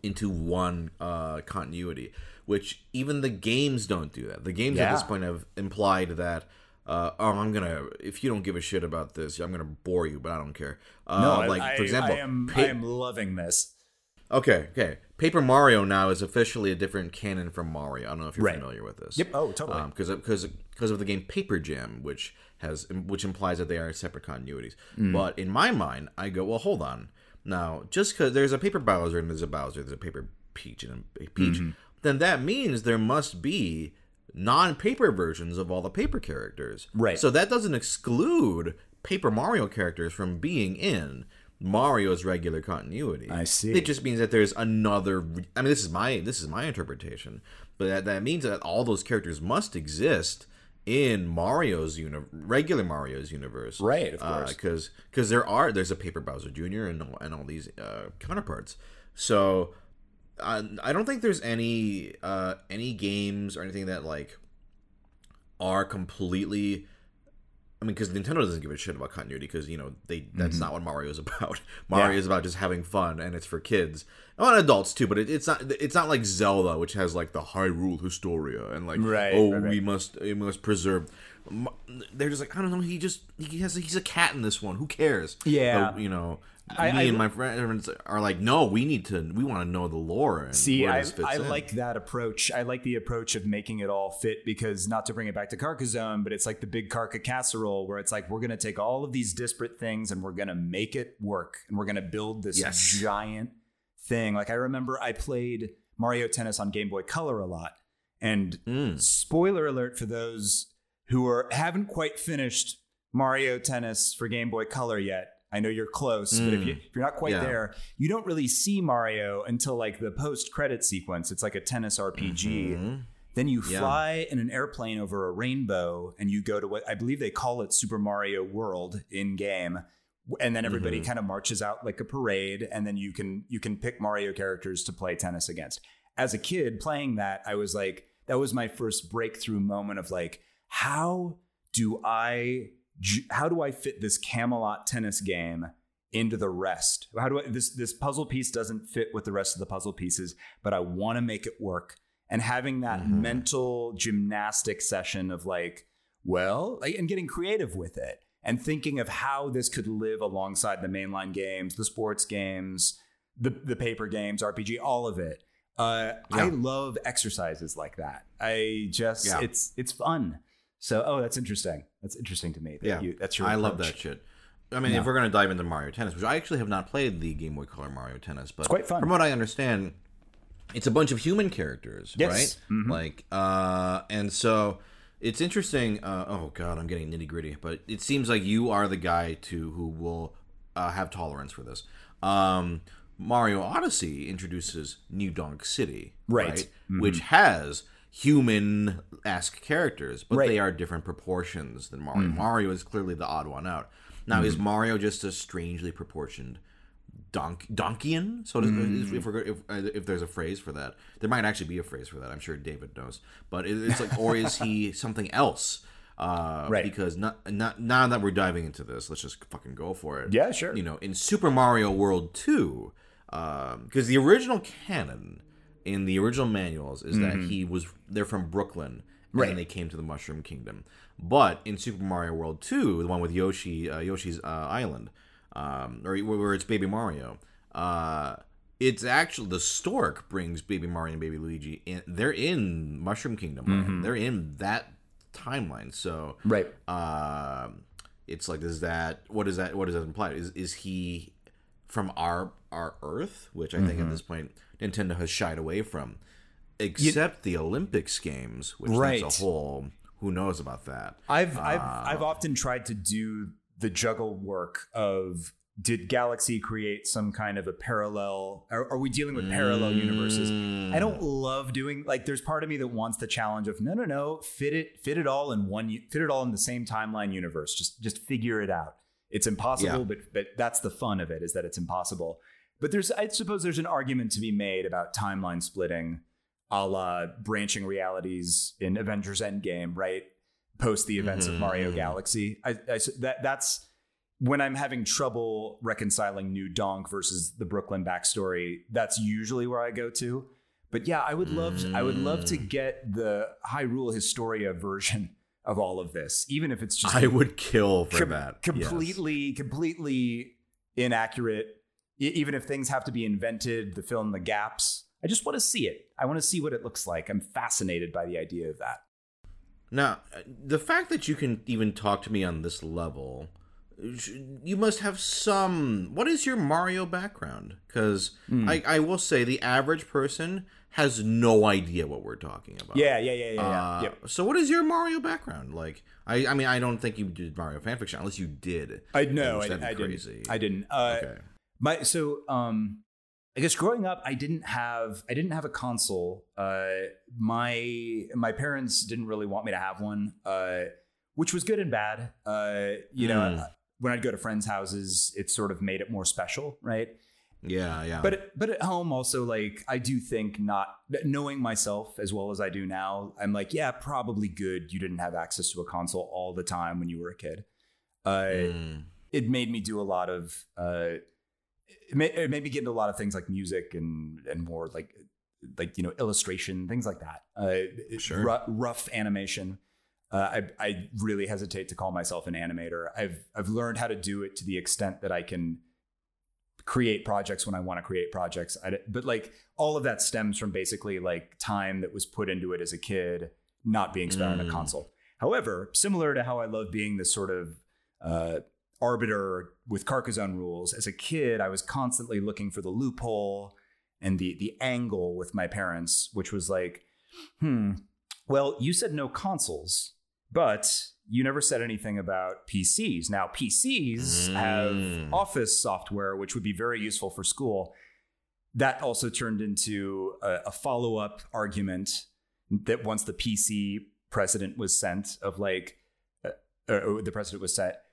into one uh, continuity, which even the games don't do that. The games at this point have implied that, uh, oh, I'm gonna if you don't give a shit about this, I'm gonna bore you, but I don't care. Uh, No, I- like I, for example, I am, Pa- I am loving this. Okay, okay, Paper Mario now is officially a different canon from Mario. I don't know if you're Right. familiar with this. Yep. Oh, totally. Because because because of the game Paper Jam, which has which implies that they are separate continuities. Mm. But in my mind, I go, well, hold on. Now, just because there's a Paper Bowser and there's a Bowser, there's a Paper Peach and a Peach, Mm-hmm. then that means there must be non-paper versions of all the paper characters. Right. So that doesn't exclude Paper Mario characters from being in Mario's regular continuity. I see. It just means that there's another. I mean, this is my this is my interpretation, but that, that means that all those characters must exist in Mario's uni- regular Mario's universe, Right, of course. Because because there are there's a Paper Bowser Jr. and all- and all these uh, counterparts. So uh, I don't think there's any uh, any games or anything that like are completely. I mean, because Nintendo doesn't give a shit about continuity because you know they that's Mm-hmm. not what Mario is about. Mario is about just having fun and it's for kids, well, and adults too. But it, it's not it's not like Zelda, which has like the Hyrule Historia and like Right, oh right, right. we must we must preserve. They're just like I don't know. He just he has he's a cat in this one. Who cares? Yeah. You know. I- me I- and my friends are like, no, we need to, we want to know the lore. And See, I, I in." like that approach. I like the approach of making it all fit because not to bring it back to Carcassonne, but it's like the big Carca casserole where it's like we're going to take all of these disparate things and we're going to make it work and we're going to build this Yes. giant thing. Like I remember I played Mario Tennis on Game Boy Color a lot. And Mm. spoiler alert for those who are haven't quite finished Mario Tennis for Game Boy Color yet. I know you're close, but if, you, if you're not quite Yeah. there, you don't really see Mario until like the post credit sequence. It's like a tennis RPG. Mhm. Then you Yeah. fly in an airplane over a rainbow and you go to what I believe they call it Super Mario World in game. And then everybody Mhm. kind of marches out like a parade and then you can you can pick Mario characters to play tennis against. As a kid playing that, I was like that was my first breakthrough moment of like how do I how do I fit this Camelot tennis game into the rest? How do I this this puzzle piece doesn't fit with the rest of the puzzle pieces, but I want to make it work. And having that Mhm. mental gymnastic session of like, well, and getting creative with it and thinking of how this could live alongside the mainline games, the sports games, the the paper games, RPG, all of it. Uh, I love exercises like that. I just Yeah. it's it's fun. So oh, that's interesting. That's interesting to me. That Yeah, you, that's your. I love that shit. I mean, Yeah. if we're gonna dive into Mario Tennis, which I actually have not played the Game Boy Color Mario Tennis, but It's quite fun. From what I understand, it's a bunch of human characters, Yes. right? Mhm. Like, uh, and so it's interesting. Uh, oh god, I'm getting nitty gritty, but it seems like you are the guy to who will uh, have tolerance for this. Um, Mario Odyssey introduces New Donk City, Right. Mhm. Which has human esque characters, but Right. they are different proportions than Mario. Mm-hmm. Mario is clearly the odd one out. Now, is Mario just a strangely proportioned donk Donkian? So, does, Mm-hmm. if, we're, if uh, if there's a phrase for that, there might actually be a phrase for that. I'm sure David knows, but it, it's like, or is he something else? Uh, Right. Because not, not now that we're diving into this, let's just fucking go for it. Yeah, sure. You know, in Super Mario World Two, because the original canon in the original manuals is that he was they're from Brooklyn, and Mm-hmm. Right. then they came to the Mushroom Kingdom. But in Super Mario World Two, the one with Yoshi, uh, Yoshi's uh, Island, um, or where it's Baby Mario, uh, it's actually the stork brings Baby Mario and Baby Luigi in. They're in Mushroom Kingdom. Mm-hmm. They're in that timeline. So Right. um, it's like is that what is that what does that imply? Is is he from our our Earth, which I Mm-hmm. think at this point Nintendo has shied away from, except the Olympics games, which Right. that's a whole who knows about that. I've I've Uh, I've often tried to do the juggle work of did Galaxy create some kind of a parallel? Are, are we dealing with parallel universes? I don't love doing like. There's part of me that wants the challenge of no, no, no, fit it, fit it all in one, fit it all in the same timeline universe. Just, just figure it out. It's impossible, Yeah. but but that's the fun of it is that it's impossible. But there's, I suppose, there's an argument to be made about timeline splitting, a la branching realities in Avengers Endgame, right? Post the events of Mario Mhm. Galaxy. I, I that that's when I'm having trouble reconciling New Donk versus the Brooklyn backstory, that's usually where I go to. But yeah, I would love I would love to Mm. get the Hyrule Historia version of all of this, even if it's just I would kill for com- that. Yes. completely completely inaccurate. Even if things have to be invented to fill in the gaps, I just want to see it. I want to see what it looks like. I'm fascinated by the idea of that. Now, the fact that you can even talk to me on this level, you must have some. What is your Mario background? Because Hmm. I, I will say the average person has no idea what we're talking about. Yeah, yeah, yeah, yeah, yeah. Uh, yep. So, what is your Mario background? Like, I, I mean, I don't think you did Mario fanfiction unless you did. I know. I, I didn't. crazy. I didn't. Uh, okay. My so um I guess growing up I didn't have I didn't have a console. Uh my my parents didn't really want me to have one. Uh which was good and bad. Uh you know, Mm. when I'd go to friends' houses, it sort of made it more special, right? Yeah, yeah. But but at home also like I do think not knowing myself as well as I do now, I'm like, yeah, probably good you didn't have access to a console all the time when you were a kid. Uh Mm. it made me do a lot of uh it made, it made me get into a lot of things like music and and more like like you know illustration things like that uh Sure. ru- rough animation uh, I, I really hesitate to call myself an animator. I've I've learned how to do it to the extent that I can create projects when I want to create projects. I, but like all of that stems from basically like time that was put into it as a kid, not being spent on Mm. a console. However, similar to how I love being this sort of uh, arbiter with Carcassonne rules, as a kid, I was constantly looking for the loophole and the the angle with my parents, which was like, hmm, well, you said no consoles, but you never said anything about PCs. Now, PCs Mm. have Office software, which would be very useful for school. That also turned into a, a follow up argument that once the PC precedent was sent, of like, uh, or the precedent was set,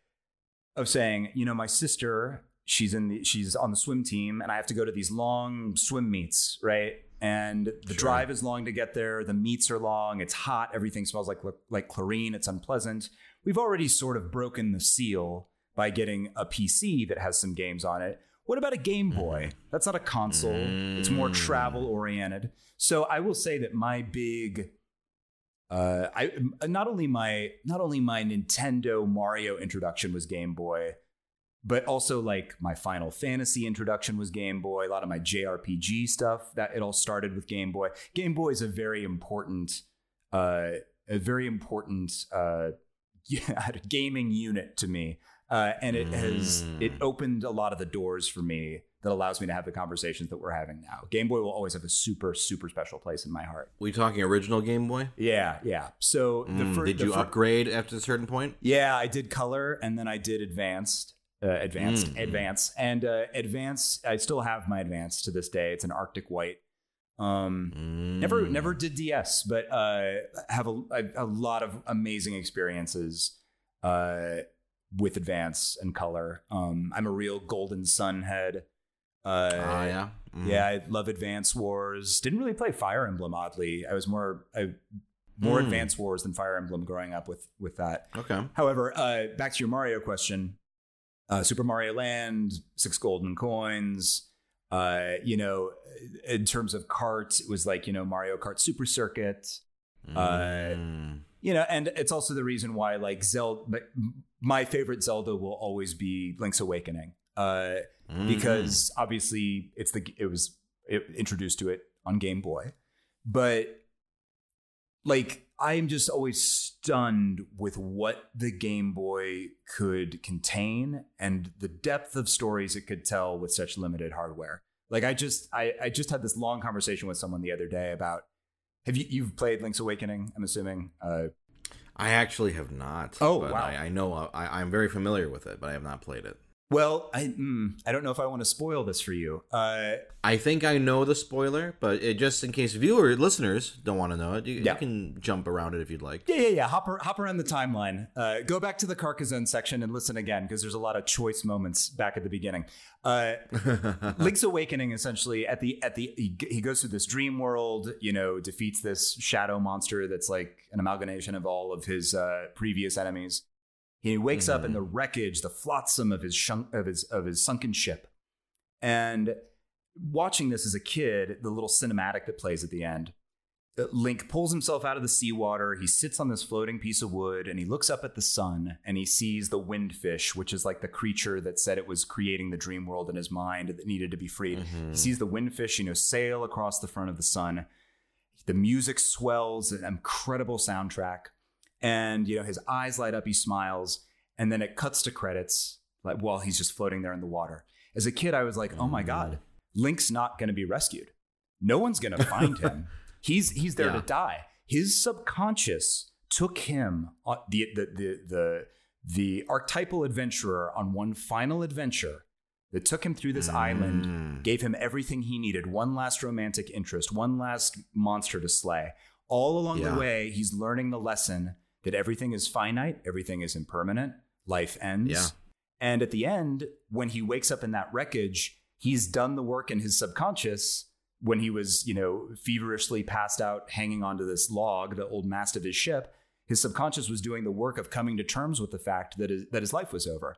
of saying, you know, my sister, she's in the, she's on the swim team, and I have to go to these long swim meets, right? And the Sure. drive is long to get there. The meets are long. It's hot. Everything smells like like chlorine. It's unpleasant. We've already sort of broken the seal by getting a PC that has some games on it. What about a Game Boy? That's not a console. It's more Mm. travel oriented. So I will say that my big uh, I not only my not only my Nintendo Mario introduction was Game Boy, but also like my Final Fantasy introduction was Game Boy. A lot of my JRPG stuff that it all started with Game Boy. Game Boy is a very important, uh, a very important uh, gaming unit to me, uh, and it has Mm. it opened a lot of the doors for me that allows me to have the conversations that we're having now. Game Boy will always have a super super special place in my heart. We talking original Game Boy? Yeah, yeah. So the Mm, first did you upgrade after a certain point? Yeah, I did color and then I did advanced, uh, advanced, Mm. advanced, and uh, advanced. I still have my advanced to this day. It's an Arctic white. Um, Never, Mm. never did DS, but uh, have a, a, a lot of amazing experiences uh, with advance and color. Um, I'm a real Golden Sun head. Uh, Ah, yeah. Mm. yeah, I love Advance Wars. Didn't really play Fire Emblem. Oddly, I was more I, more Mm. Advance Wars than Fire Emblem growing up with with that. Okay. However, uh, back to your Mario question. Uh, Super Mario Land, six golden coins. Uh, you know, in terms of carts, it was like you know Mario Kart Super Circuit. Uh, Mm. You know, and it's also the reason why like Zelda. My favorite Zelda will always be Link's Awakening. Uh, Mm. because obviously it's the it was it, introduced to it on Game Boy, but like I am just always stunned with what the Game Boy could contain and the depth of stories it could tell with such limited hardware. Like I just I, I just had this long conversation with someone the other day about have you you've played Link's Awakening? I'm assuming. Uh, I actually have not. Oh, but wow. I, I know I, I'm very familiar with it, but I have not played it. Well, I mm, I don't know if I want to spoil this for you. Uh, I think I know the spoiler, but it, just in case viewer listeners don't want to know it, you, Yeah. you can jump around it if you'd like. Yeah, yeah, yeah. Hop, hop around the timeline. Uh, go back to the Carcassonne section and listen again because there's a lot of choice moments back at the beginning. Uh, Link's Awakening, essentially, at the at the he, he goes through this dream world. You know, defeats this shadow monster that's like an amalgamation of all of his uh, previous enemies. He wakes up in the wreckage, the flotsam of his shunk, of his of his sunken ship, and watching this as a kid, the little cinematic that plays at the end. uh, Link pulls himself out of the seawater. He sits on this floating piece of wood and he looks up at the sun and he sees the windfish, which is like the creature that said it was creating the dream world in his mind that needed to be freed. He sees the windfish, you know, sail across the front of the sun. The music swells, an incredible soundtrack. And, you know, his eyes light up, he smiles, and then it cuts to credits, like while he's just floating there in the water. As a kid, I was like, oh my God, Link's not going to be rescued. No one's going to find him. He's he's there Yeah. to die. His subconscious took him on the the the the, the archetypal adventurer on one final adventure that took him through this island, Mm. gave him everything he needed, one last romantic interest, one last monster to slay. All along Yeah. the way, he's learning the lesson that everything is finite, everything is impermanent, life ends. Yeah. And at the end, when he wakes up in that wreckage, he's done the work in his subconscious when he was, you know, feverishly passed out hanging onto this log, the old mast of his ship. His subconscious was doing the work of coming to terms with the fact that his, that his life was over.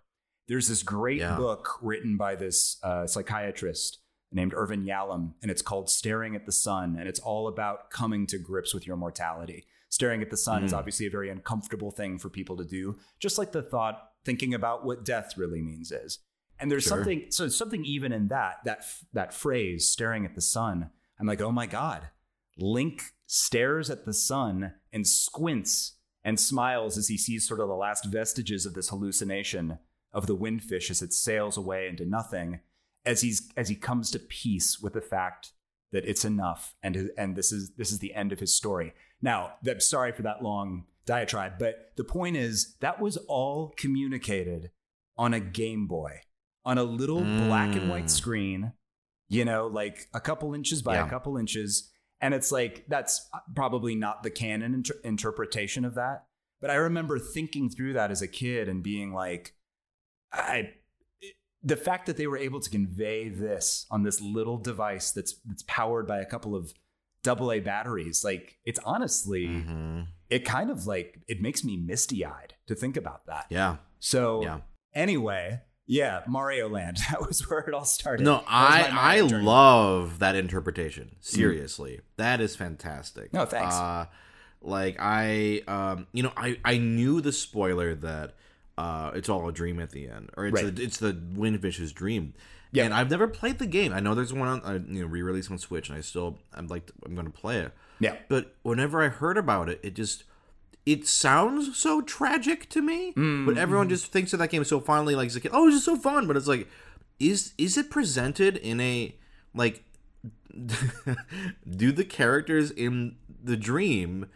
There's this great Yeah. book written by this uh, psychiatrist named Irvin Yalom, and it's called Staring at the Sun, and it's all about coming to grips with your mortality. Staring at the sun is Mm. obviously a very uncomfortable thing for people to do, just like the thought thinking about what death really means is. And there's Sure. something so something even in that that that phrase staring at the sun. I'm like, "Oh my god." Link stares at the sun and squints and smiles as he sees sort of the last vestiges of this hallucination of the windfish as it sails away into nothing as he's as he comes to peace with the fact that it's enough and and this is this is the end of his story. Now, I'm sorry for that long diatribe, but the point is that was all communicated on a Game Boy, on a little mm. black and white mm. screen, you know, like a couple inches by yeah. a couple inches. And it's like, that's probably not the canon inter- interpretation of that. But I remember thinking through that as a kid and being like, I, the fact that they were able to convey this on this little device that's that's powered by a couple of double A batteries, like it's honestly, mm-hmm. it kind of like it makes me misty eyed to think about that. Yeah. So yeah. anyway, yeah, Mario Land. That was where it all started. No, I I love that interpretation. Mm. Seriously, mm. that is fantastic. No, thanks. Uh, like I, um, you know, I I knew the spoiler that uh, it's all a dream at the end, or it's right. a, it's the Windfish's dream. Yeah, and I've never played the game. I know there's one on uh, you know re-release on Switch, and I still I'm like I'm to play it. Yeah, but whenever I heard about it, it just it sounds so tragic to me. Mm-hmm. But everyone just thinks of that game so fondly, like it's like oh, it's just so fun. But it's like, is is it presented in a like? do the characters in the dream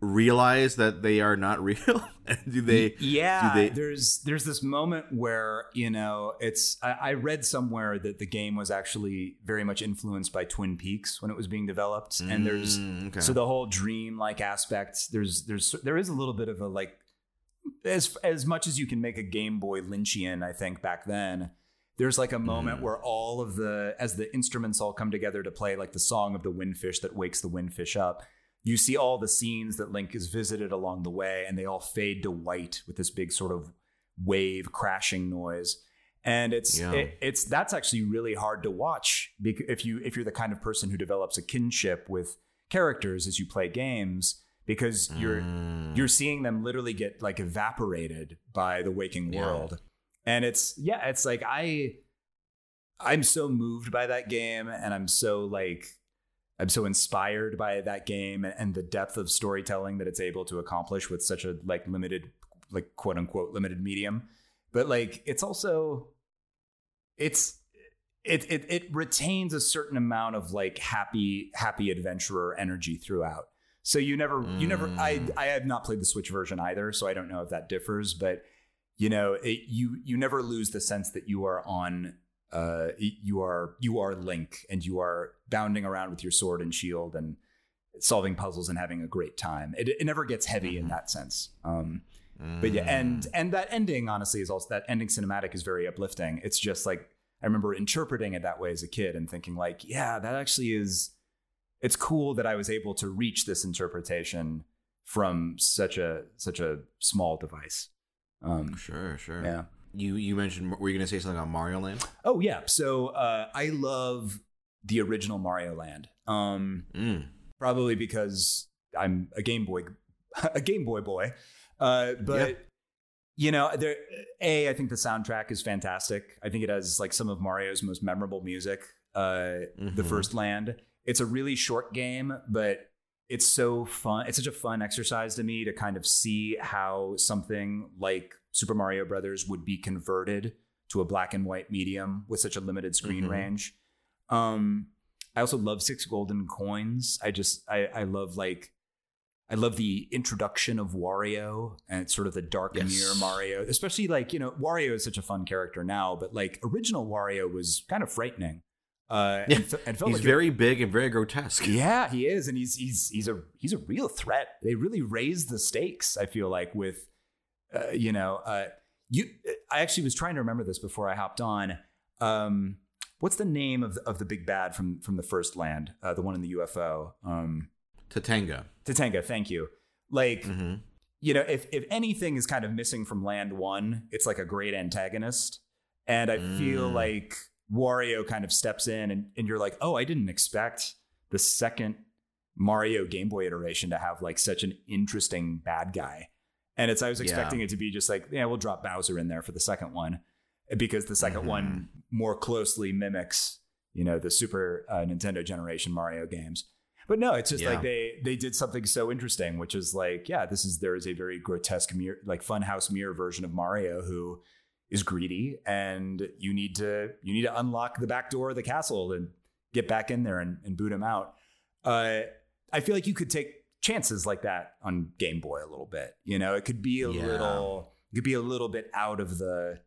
realize that they are not real? do they? Yeah. Do they... There's there's this moment where you know it's. I, I, read somewhere that the game was actually very much influenced by Twin Peaks when it was being developed, mm, and there's mm, okay. so the whole dream like aspect. There's there's there is a little bit of a like as as much as you can make a Game Boy Lynchian. I think back then. There's like a moment mm. where all of the as the instruments all come together to play like the song of the windfish that wakes the windfish up you see all the scenes that Link has visited along the way, and they all fade to white with this big sort of wave crashing noise. And it's yeah. it, it's that's actually really hard to watch if you if you're the kind of person who develops a kinship with characters as you play games because you're mm. you're seeing them literally get like evaporated by the waking world. Yeah. And it's yeah, it's like I I'm so moved by that game and I'm so like I'm so inspired by that game and the depth of storytelling that it's able to accomplish with such a like limited, like quote unquote limited medium. But like it's also it's it it it retains a certain amount of like happy happy adventurer energy throughout. So you never mm. you never I mm. I have not played the Switch version either, so I don't know if that differs, but you know, it, you you never lose the sense that you are on uh, you are you are Link, and you are bounding around with your sword and shield and solving puzzles and having a great time. It, it never gets heavy mm-hmm. in that sense. Um, mm. But yeah, and mm. and that ending honestly is also that ending cinematic is very uplifting. It's just like I remember interpreting it that way as a kid and thinking like, yeah, that actually is. It's cool that I was able to reach this interpretation from such a such a small device. Um, sure, sure. Yeah you you mentioned were you going to say something on Mario Land? Oh yeah, so uh, I love the original Mario Land. Um, mm. Probably because I'm a Game Boy a Game Boy boy, uh, but. Yeah. You know, there. A, I think the soundtrack is fantastic. I think it has like some of Mario's most memorable music. Uh, mm-hmm. The first land. It's a really short game, but it's so fun. It's such a fun exercise to me to kind of see how something like Super Mario Brothers would be converted to a black and white medium with such a limited screen mm-hmm. range. Um, I also love Six Golden Coins. I just I, I love like I love the introduction of Wario and sort of the dark yes. mirror Mario, especially like you know Wario is such a fun character now, but like original Wario was kind of frightening. Uh, yeah. and, and he's like very big and very grotesque. Yeah, he is, and he's he's he's a he's a real threat. They really raised the stakes. I feel like with, uh, you know, uh, you. I actually was trying to remember this before I hopped on. Um, what's the name of the, of the big bad from from the first land? Uh, the one in the UFO. Um, Tatanga. Tatanga. Thank you. Like. Mm-hmm. You know, if if anything is kind of missing from Land One, it's like a great antagonist, and I mm. feel like Wario kind of steps in and, and you're like, oh, I didn't expect the second Mario Game Boy iteration to have like such an interesting bad guy. And it's I was expecting yeah. it to be just like, yeah, we'll drop Bowser in there for the second one because the 2nd mm-hmm. one more closely mimics, you know, the Super uh, Nintendo generation Mario games. But no, it's just yeah. like they they did something so interesting, which is like, yeah, this is there is a very grotesque mirror, like Funhouse mirror version of Mario who is greedy and you need to you need to unlock the back door of the castle and get back in there and, and boot him out. Uh, I feel like you could take chances like that on Game Boy a little bit. You know, it could be a Yeah. little, it could be a little bit out of the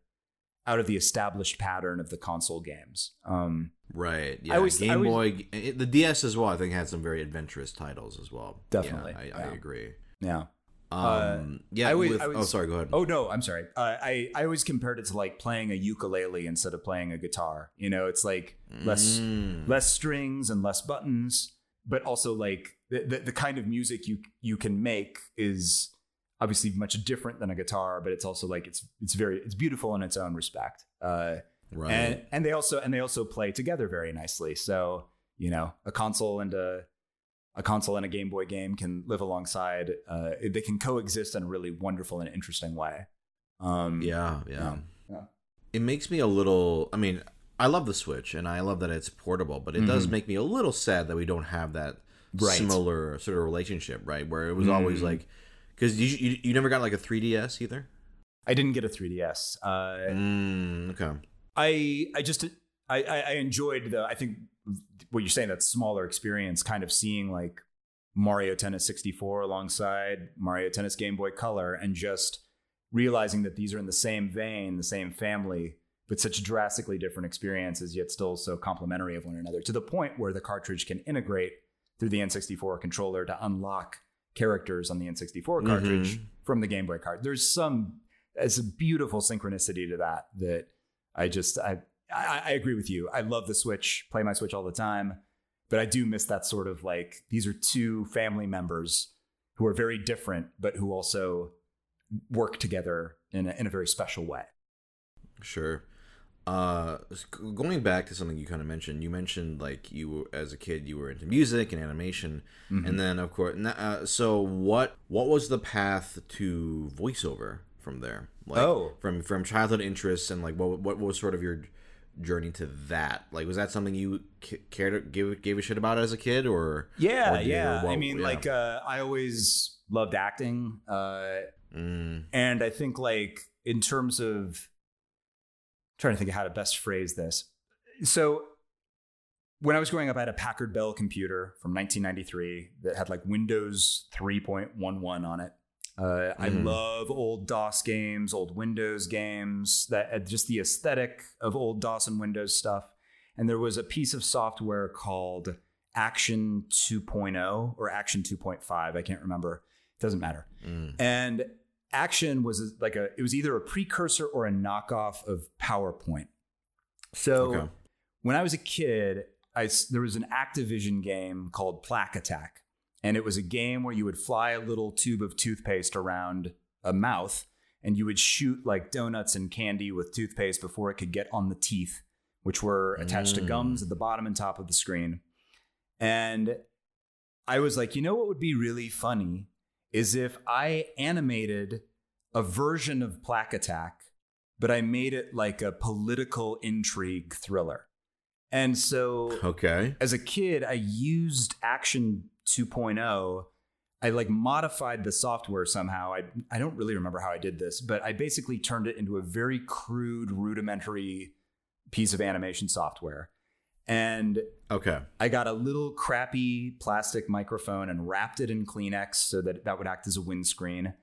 out of the established pattern of the console games. Um, Right. Yeah. always- I Game always- Boy, it- the DS as well. I think had some very adventurous titles as well. Definitely, I, I yeah. agree. yeah. Um, yeah. I always- with- I oh, sorry. Go ahead. Oh no, I'm sorry. Uh, I I always compared it to like playing a ukulele instead of playing a guitar. You know, it's like less Mm. less strings and less buttons, but also like the, the the kind of music you you can make is obviously much different than a guitar, but it's also like it's it's very it's beautiful in its own respect. Uh, right. and and they also and they also play together very nicely. So you know, a console and a a console and a Game Boy game can live alongside. Uh, they can coexist in a really wonderful and interesting way. Um, yeah. Yeah. yeah, yeah. It makes me a little. I mean, I love the Switch, and I love that it's portable, but it does Mhm. make me a little sad that we don't have that Right. similar sort of relationship, right? Where it was always Mm. like, because you, you you never got like a 3DS either. I didn't get a 3DS. Uh, Mm, okay. I I just I, I I enjoyed the I think what you're saying that smaller experience, kind of seeing like Mario Tennis 64 alongside Mario Tennis Game Boy Color, and just realizing that these are in the same vein, the same family, but such drastically different experiences, yet still so complementary of one another. To the point where the cartridge can integrate through the N64 controller to unlock characters on the N64 cartridge Mhm. from the Game Boy card. There's some it's a beautiful synchronicity to that that I just I, I I agree with you. I love the Switch, play my Switch all the time, but I do miss that sort of like these are two family members who are very different, but who also work together in a, in a very special way. Sure. Uh, going back to something you kind of mentioned, you mentioned like you as a kid you were into music and animation, Mm-hmm. and then of course, uh, so what? What was the path to voiceover from there? Like, Oh. from from childhood interests and like what what was sort of your journey to that? Like, was that something you c- cared to give gave a shit about as a kid, or Yeah, or yeah. what- I mean, yeah. like uh, I always loved acting, uh, Mm, and I think like in terms of trying to think of how to best phrase this. So when I was growing up, I had a Packard Bell computer from 1993 that had like Windows 3.11 on it. Uh, I Mhm. love old DOS games, old Windows games, that just the aesthetic of old DOS and Windows stuff. And there was a piece of software called Action 2.0 or Action 2.5. I can't remember. It doesn't matter. mm, And Action was like a, it was either a precursor or a knockoff of PowerPoint. So Okay. when I was a kid, I there was an Activision game called Plaque Attack, and it was a game where you would fly a little tube of toothpaste around a mouth, and you would shoot like donuts and candy with toothpaste before it could get on the teeth, which were attached to Mm. gums at the bottom and top of the screen. And I was like, you know what would be really funny is if I animated a version of Plaque Attack, but I made it like a political intrigue thriller. And so okay. as a kid, I used Action 2.0. I like modified the software somehow. I I don't really remember how I did this, but I basically turned it into a very crude, rudimentary piece of animation software. And Okay. I got a little crappy plastic microphone and wrapped it in Kleenex so that that would act as a windscreen.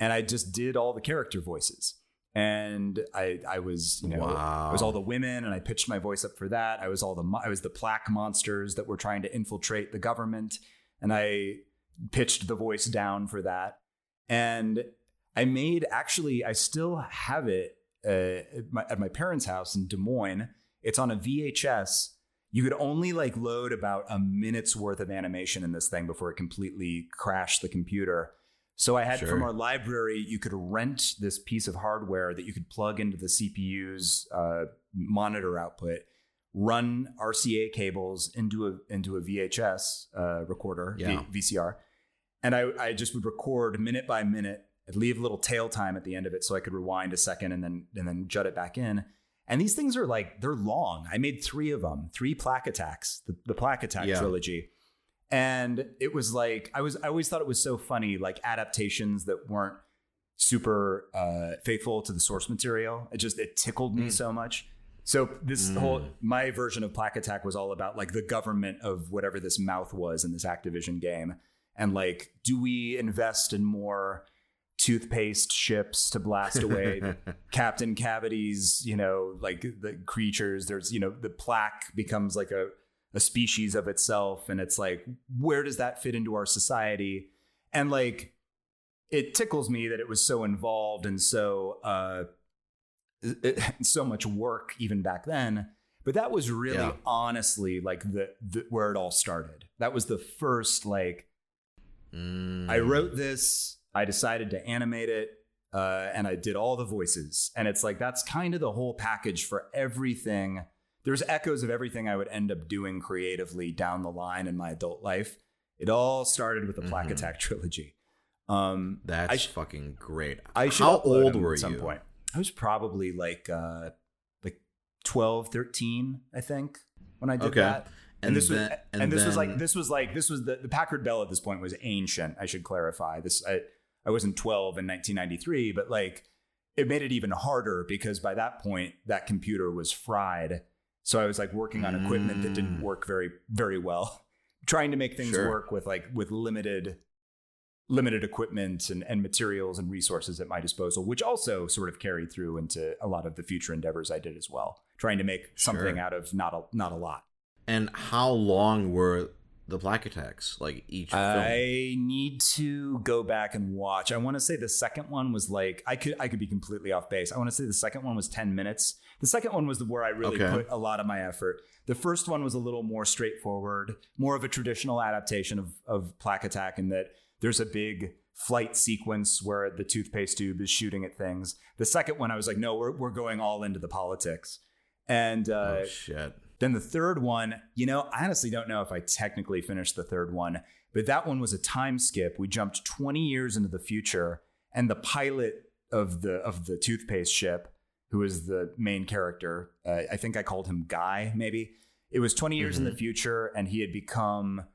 And I just did all the character voices. And I, I was, you know, I was all the women, and I pitched my voice up for that. I was all the, I was the plaque monsters that were trying to infiltrate the government, and I pitched the voice down for that. And I made, actually, I still have it uh, at, my, at my parents' house in Des Moines. It's on a VHS you could only like load about a minute's worth of animation in this thing before it completely crashed the computer. So I had Sure. from our library, you could rent this piece of hardware that you could plug into the CPU's uh, monitor output, run RCA cables into a into a VHS uh, recorder, V- VCR, and I, I just would record minute by minute. I'd leave a little tail time at the end of it so I could rewind a second and then and then jut it back in. And these things are like they're long. I made three of them, three plaque attacks, the, the plaque attack Yeah. trilogy. And it was like I was I always thought it was so funny, like adaptations that weren't super uh, faithful to the source material. It just it tickled me Mm. so much. So this whole my version of Plaque Attack was all about like the government of whatever this mouth was in this Activision game, and like, do we invest in more toothpaste ships to blast away Captain Cavity's, you know, like the creatures? There's you know the plaque becomes like a a species of itself, and it's like, where does that fit into our society? And like, it tickles me that it was so involved and so. uh so much work even back then. But that was really Yeah. honestly like the, the where it all started. That was the first like Mm. I wrote this, I decided to animate it, uh, and I did all the voices. And it's like that's kind of the whole package for everything. There's echoes of everything I would end up doing creatively down the line in my adult life. It all started with the Plaque Mhm. Attack trilogy. Um, That's sh- fucking great. I should How old were at some you? point. I was probably like uh like 12, 13, I think, when I did Okay. that. And, And this then- was and and, this was like this was like this was the, the Packard Bell at this point was ancient, I should clarify. This I, I wasn't 12 in 1993, but like it made it even harder because by that point that computer was fried. So I was like working on equipment that didn't Mm. work very very well. Trying to make things Sure. work with like with limited limited equipment and, and materials and resources at my disposal, which also sort of carried through into a lot of the future endeavors I did as well, trying to make something Sure. out of not a not a lot. And how long were the plaque attacks? Like each film? I need to go back and watch. I want to say the second one was like I could I could be completely off base. I want to say the second one was 10 minutes. The second one was the where I really Okay. put a lot of my effort. The first one was a little more straightforward, more of a traditional adaptation of of Plaque Attack in that there's a big flight sequence where the toothpaste tube is shooting at things. The second one I was like no, we're we're going all into the politics. And uh oh shit. Then the third one, you know, I honestly don't know if I technically finished the third one, but that one was a time skip. We jumped 20 years into the future, and the pilot of the of the toothpaste ship, who is the main character, uh, I think I called him Guy. Maybe it was 20 years in the future, and he had become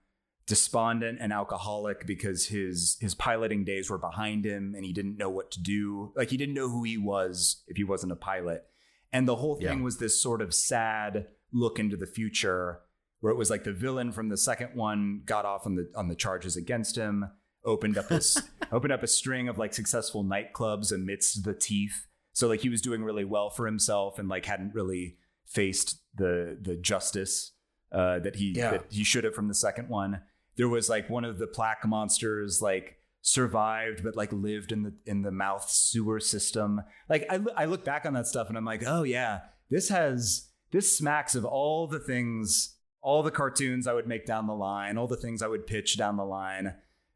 despondent and alcoholic because his his piloting days were behind him, and he didn't know what to do. Like he didn't know who he was if he wasn't a pilot. And the whole thing Yeah. was this sort of sad look into the future where it was like the villain from the second one got off on the on the charges against him, opened up this opened up a string of like successful nightclubs amidst the teeth. So like he was doing really well for himself and like hadn't really faced the the justice uh, that he Yeah. that he should have from the second one. There was like one of the plaque monsters like survived but like lived in the in the mouth sewer system. Like I I look back on that stuff and I'm like, "Oh yeah, this has this smacks of all the things all the cartoons I would make down the line, all the things I would pitch down the line,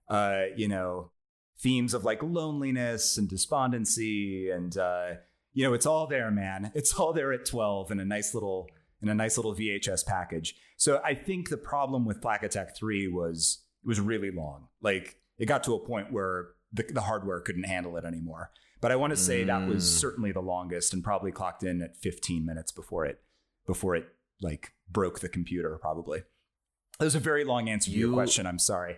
uh, you know, themes of like loneliness and despondency and uh, you know, it's all there, man. It's all there at 12 in a nice little in a nice little VHS package. So I think the problem with Plaque Attack 3 was it was really long. Like it got to a point where the, the hardware couldn't handle it anymore. But I want to say that was Mm. certainly the longest and probably clocked in at 15 minutes before it before it like broke the computer probably. That was a very long answer to your question. I'm sorry.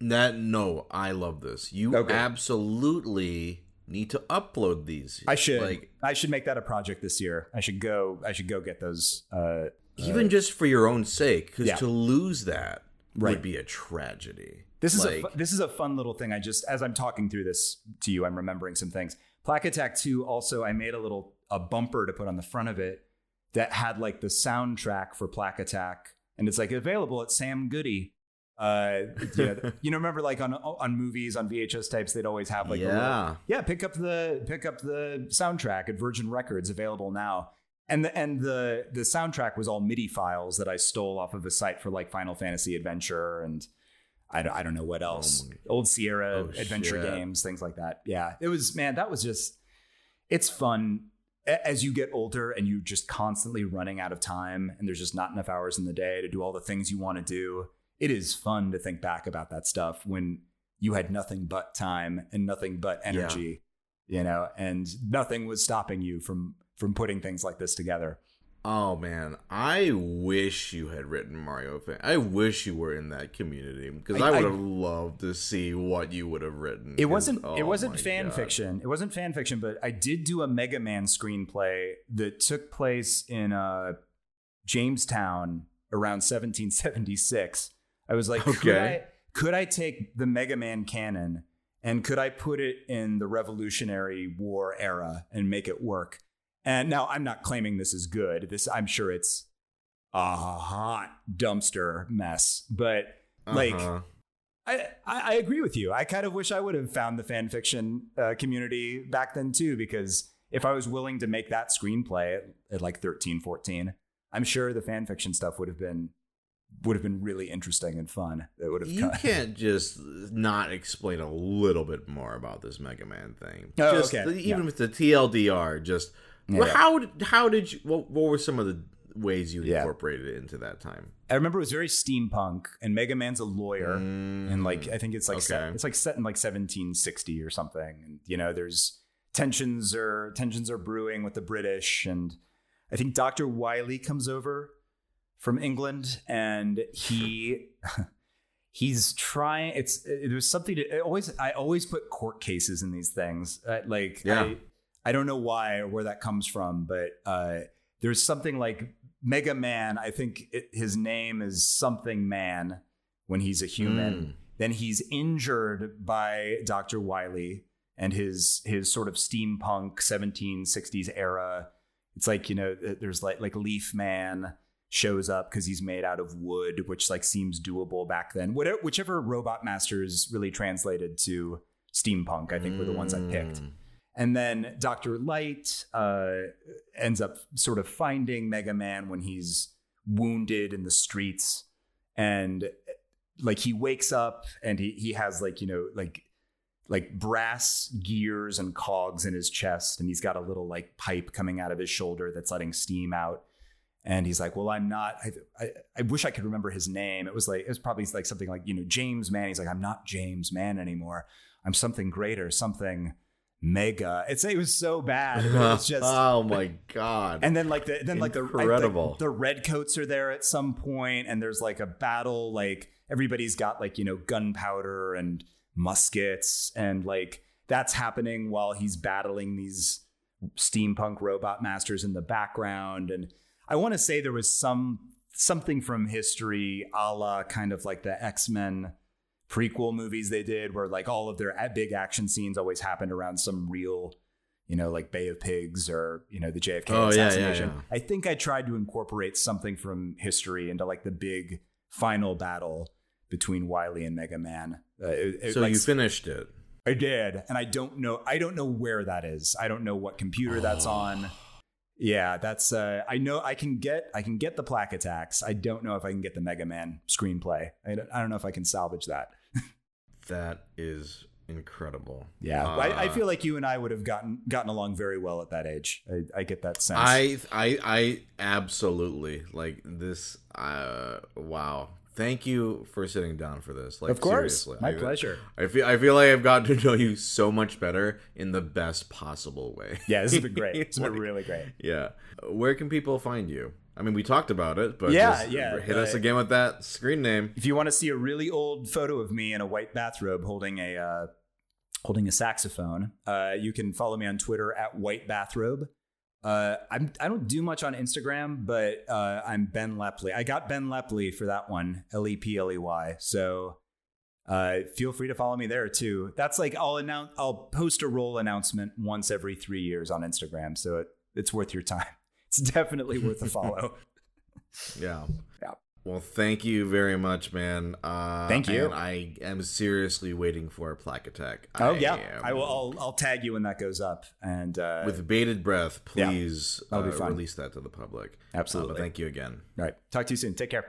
That no, I love this. You Okay. absolutely need to upload these. I should like I should make that a project this year. I should go I should go get those uh even just for your own sake, because Yeah. to lose that Right. would be a tragedy. This is a fu- this is a fun little thing. I just as I'm talking through this to you, I'm remembering some things. Plaque Attack 2 also I made a little a bumper to put on the front of it that had like the soundtrack for Plaque Attack and it's like available at Sam Goody. Uh you know, you know remember like on on movies on VHS types they'd always have like the little- yeah, yeah, pick up the pick up the soundtrack at Virgin Records, available now. And the and the the soundtrack was all MIDI files that I stole off of a site for like Final Fantasy Adventure and I don't, I don't know what else, my- old Sierra Oh, adventure shit. games, things like that. Yeah, it was man, that was just it's fun as you get older and you're just constantly running out of time and there's just not enough hours in the day to do all the things you want to do. It is fun to think back about that stuff when you had nothing but time and nothing but energy, you know, and nothing was stopping you from from putting things like this together. Oh man, I wish you had written Mario fan. I wish you were in that community because I, I- would have loved to see what you would have written. It wasn't. oh it wasn't fan God. fiction. It wasn't fan fiction, but I did do a Mega Man screenplay that took place in uh, Jamestown around 1776. I was like, could I could I take the Mega Man canon and could I put it in the Revolutionary War era and make it work? And now I'm not claiming this is good. This I'm sure it's a hot dumpster mess, but like. Uh-huh. I, I I agree with you. I kind of wish I would have found the fan fiction uh, community back then too, because if I was willing to make that screenplay at, at like 13, 14, I'm sure the fan fiction stuff would have been would have been really interesting and fun. That would have You come- can't just not explain a little bit more about this Mega Man thing. Oh, just okay. even Yeah. with the TLDR, just Yeah, well, yeah. how did- how did you? What, what were some of the ways you Yeah. incorporated it into that time? I remember it was very steampunk, and Mega Man's a lawyer, and like I think it's like set, Mm, it's like set in like 1760 or something. And you know, there's tensions are tensions are brewing with the British, and I think Doctor Wily comes over from England, and he he's trying. It's it was something to it always. I always put court cases in these things. Uh, like Yeah. I, I don't know why or where that comes from, but uh, there's something like Mega Man. I think it, his name is something Man when he's a human. Mm. Then he's injured by Doctor Wily and his his sort of steampunk 1760s era. It's like you know, there's like like Leaf Man shows up because he's made out of wood, which like seems doable back then. Whatever, whichever Robot Masters really translated to steampunk, I think were the ones I picked. And then Dr. Light uh, ends up sort of finding Mega Man when he's wounded in the streets. And like he wakes up and he, he has like, you know, like like brass gears and cogs in his chest. And he's got a little like pipe coming out of his shoulder that's letting steam out. And he's like, well, I'm not, I, I, I wish I could remember his name. It was like, it was probably like something like, you know, James Man. He's like, I'm not James Man anymore. I'm something greater, something mega. It's it was so bad. It was just oh my god! and then like the then like the Incredible. like, the, the redcoats are there at some point and there's like a battle like everybody's got like you know gunpowder and muskets and like that's happening while he's battling these steampunk robot masters in the background and I want to say there was some something from history a la kind of like the X-Men prequel movies they did where like all of their big action scenes always happened around some real you know like bay of pigs or you know the jfk Oh, yeah, yeah, assassination. yeah. i think i tried to incorporate something from history into like the big final battle between wily and mega man. Uh, it- it, so like, you finished it. i did and i don't know i don't know where that is. I don't know what computer that's on yeah that's uh i know i can get i can get the plaque attacks i don't know if i can get the mega man screenplay i don't, I don't know if i can salvage that That is incredible. Yeah, I, I Uh, feel like you and I would have gotten gotten along very well at that age. I, I get that sense. I I I absolutely like this. Uh, wow. Thank you for sitting down for this. Like of course, seriously, my I- pleasure. I feel I feel like I've gotten to know you so much better in the best possible way. Yeah, this has been great. It's been really great. Yeah. Where can people find you? I mean, we talked about it, but Yeah, just yeah, hit us uh, again with that screen name. If you want to see a really old photo of me in a white bathrobe holding a uh, holding a saxophone, uh, you can follow me on Twitter at white bathrobe. Uh, I'm I don't do much on Instagram, but uh, I'm Ben Lepley. I got Ben Lepley for that one, L E P L E Y. So uh, feel free to follow me there too. That's like I'll announce I'll post a role announcement once every three years on Instagram, so it, it's worth your time. It's definitely worth a follow. Yeah. Yeah. Well, thank you very much, man. Uh, Thank you. And I am seriously waiting for a plaque attack. Oh I yeah, am- I will. I'll, I'll tag you when that goes up. And uh, With bated breath, Yeah. please That'll uh, fun. release that to the public. Uh, Absolutely. but thank you again. all right, talk to you soon. Take care.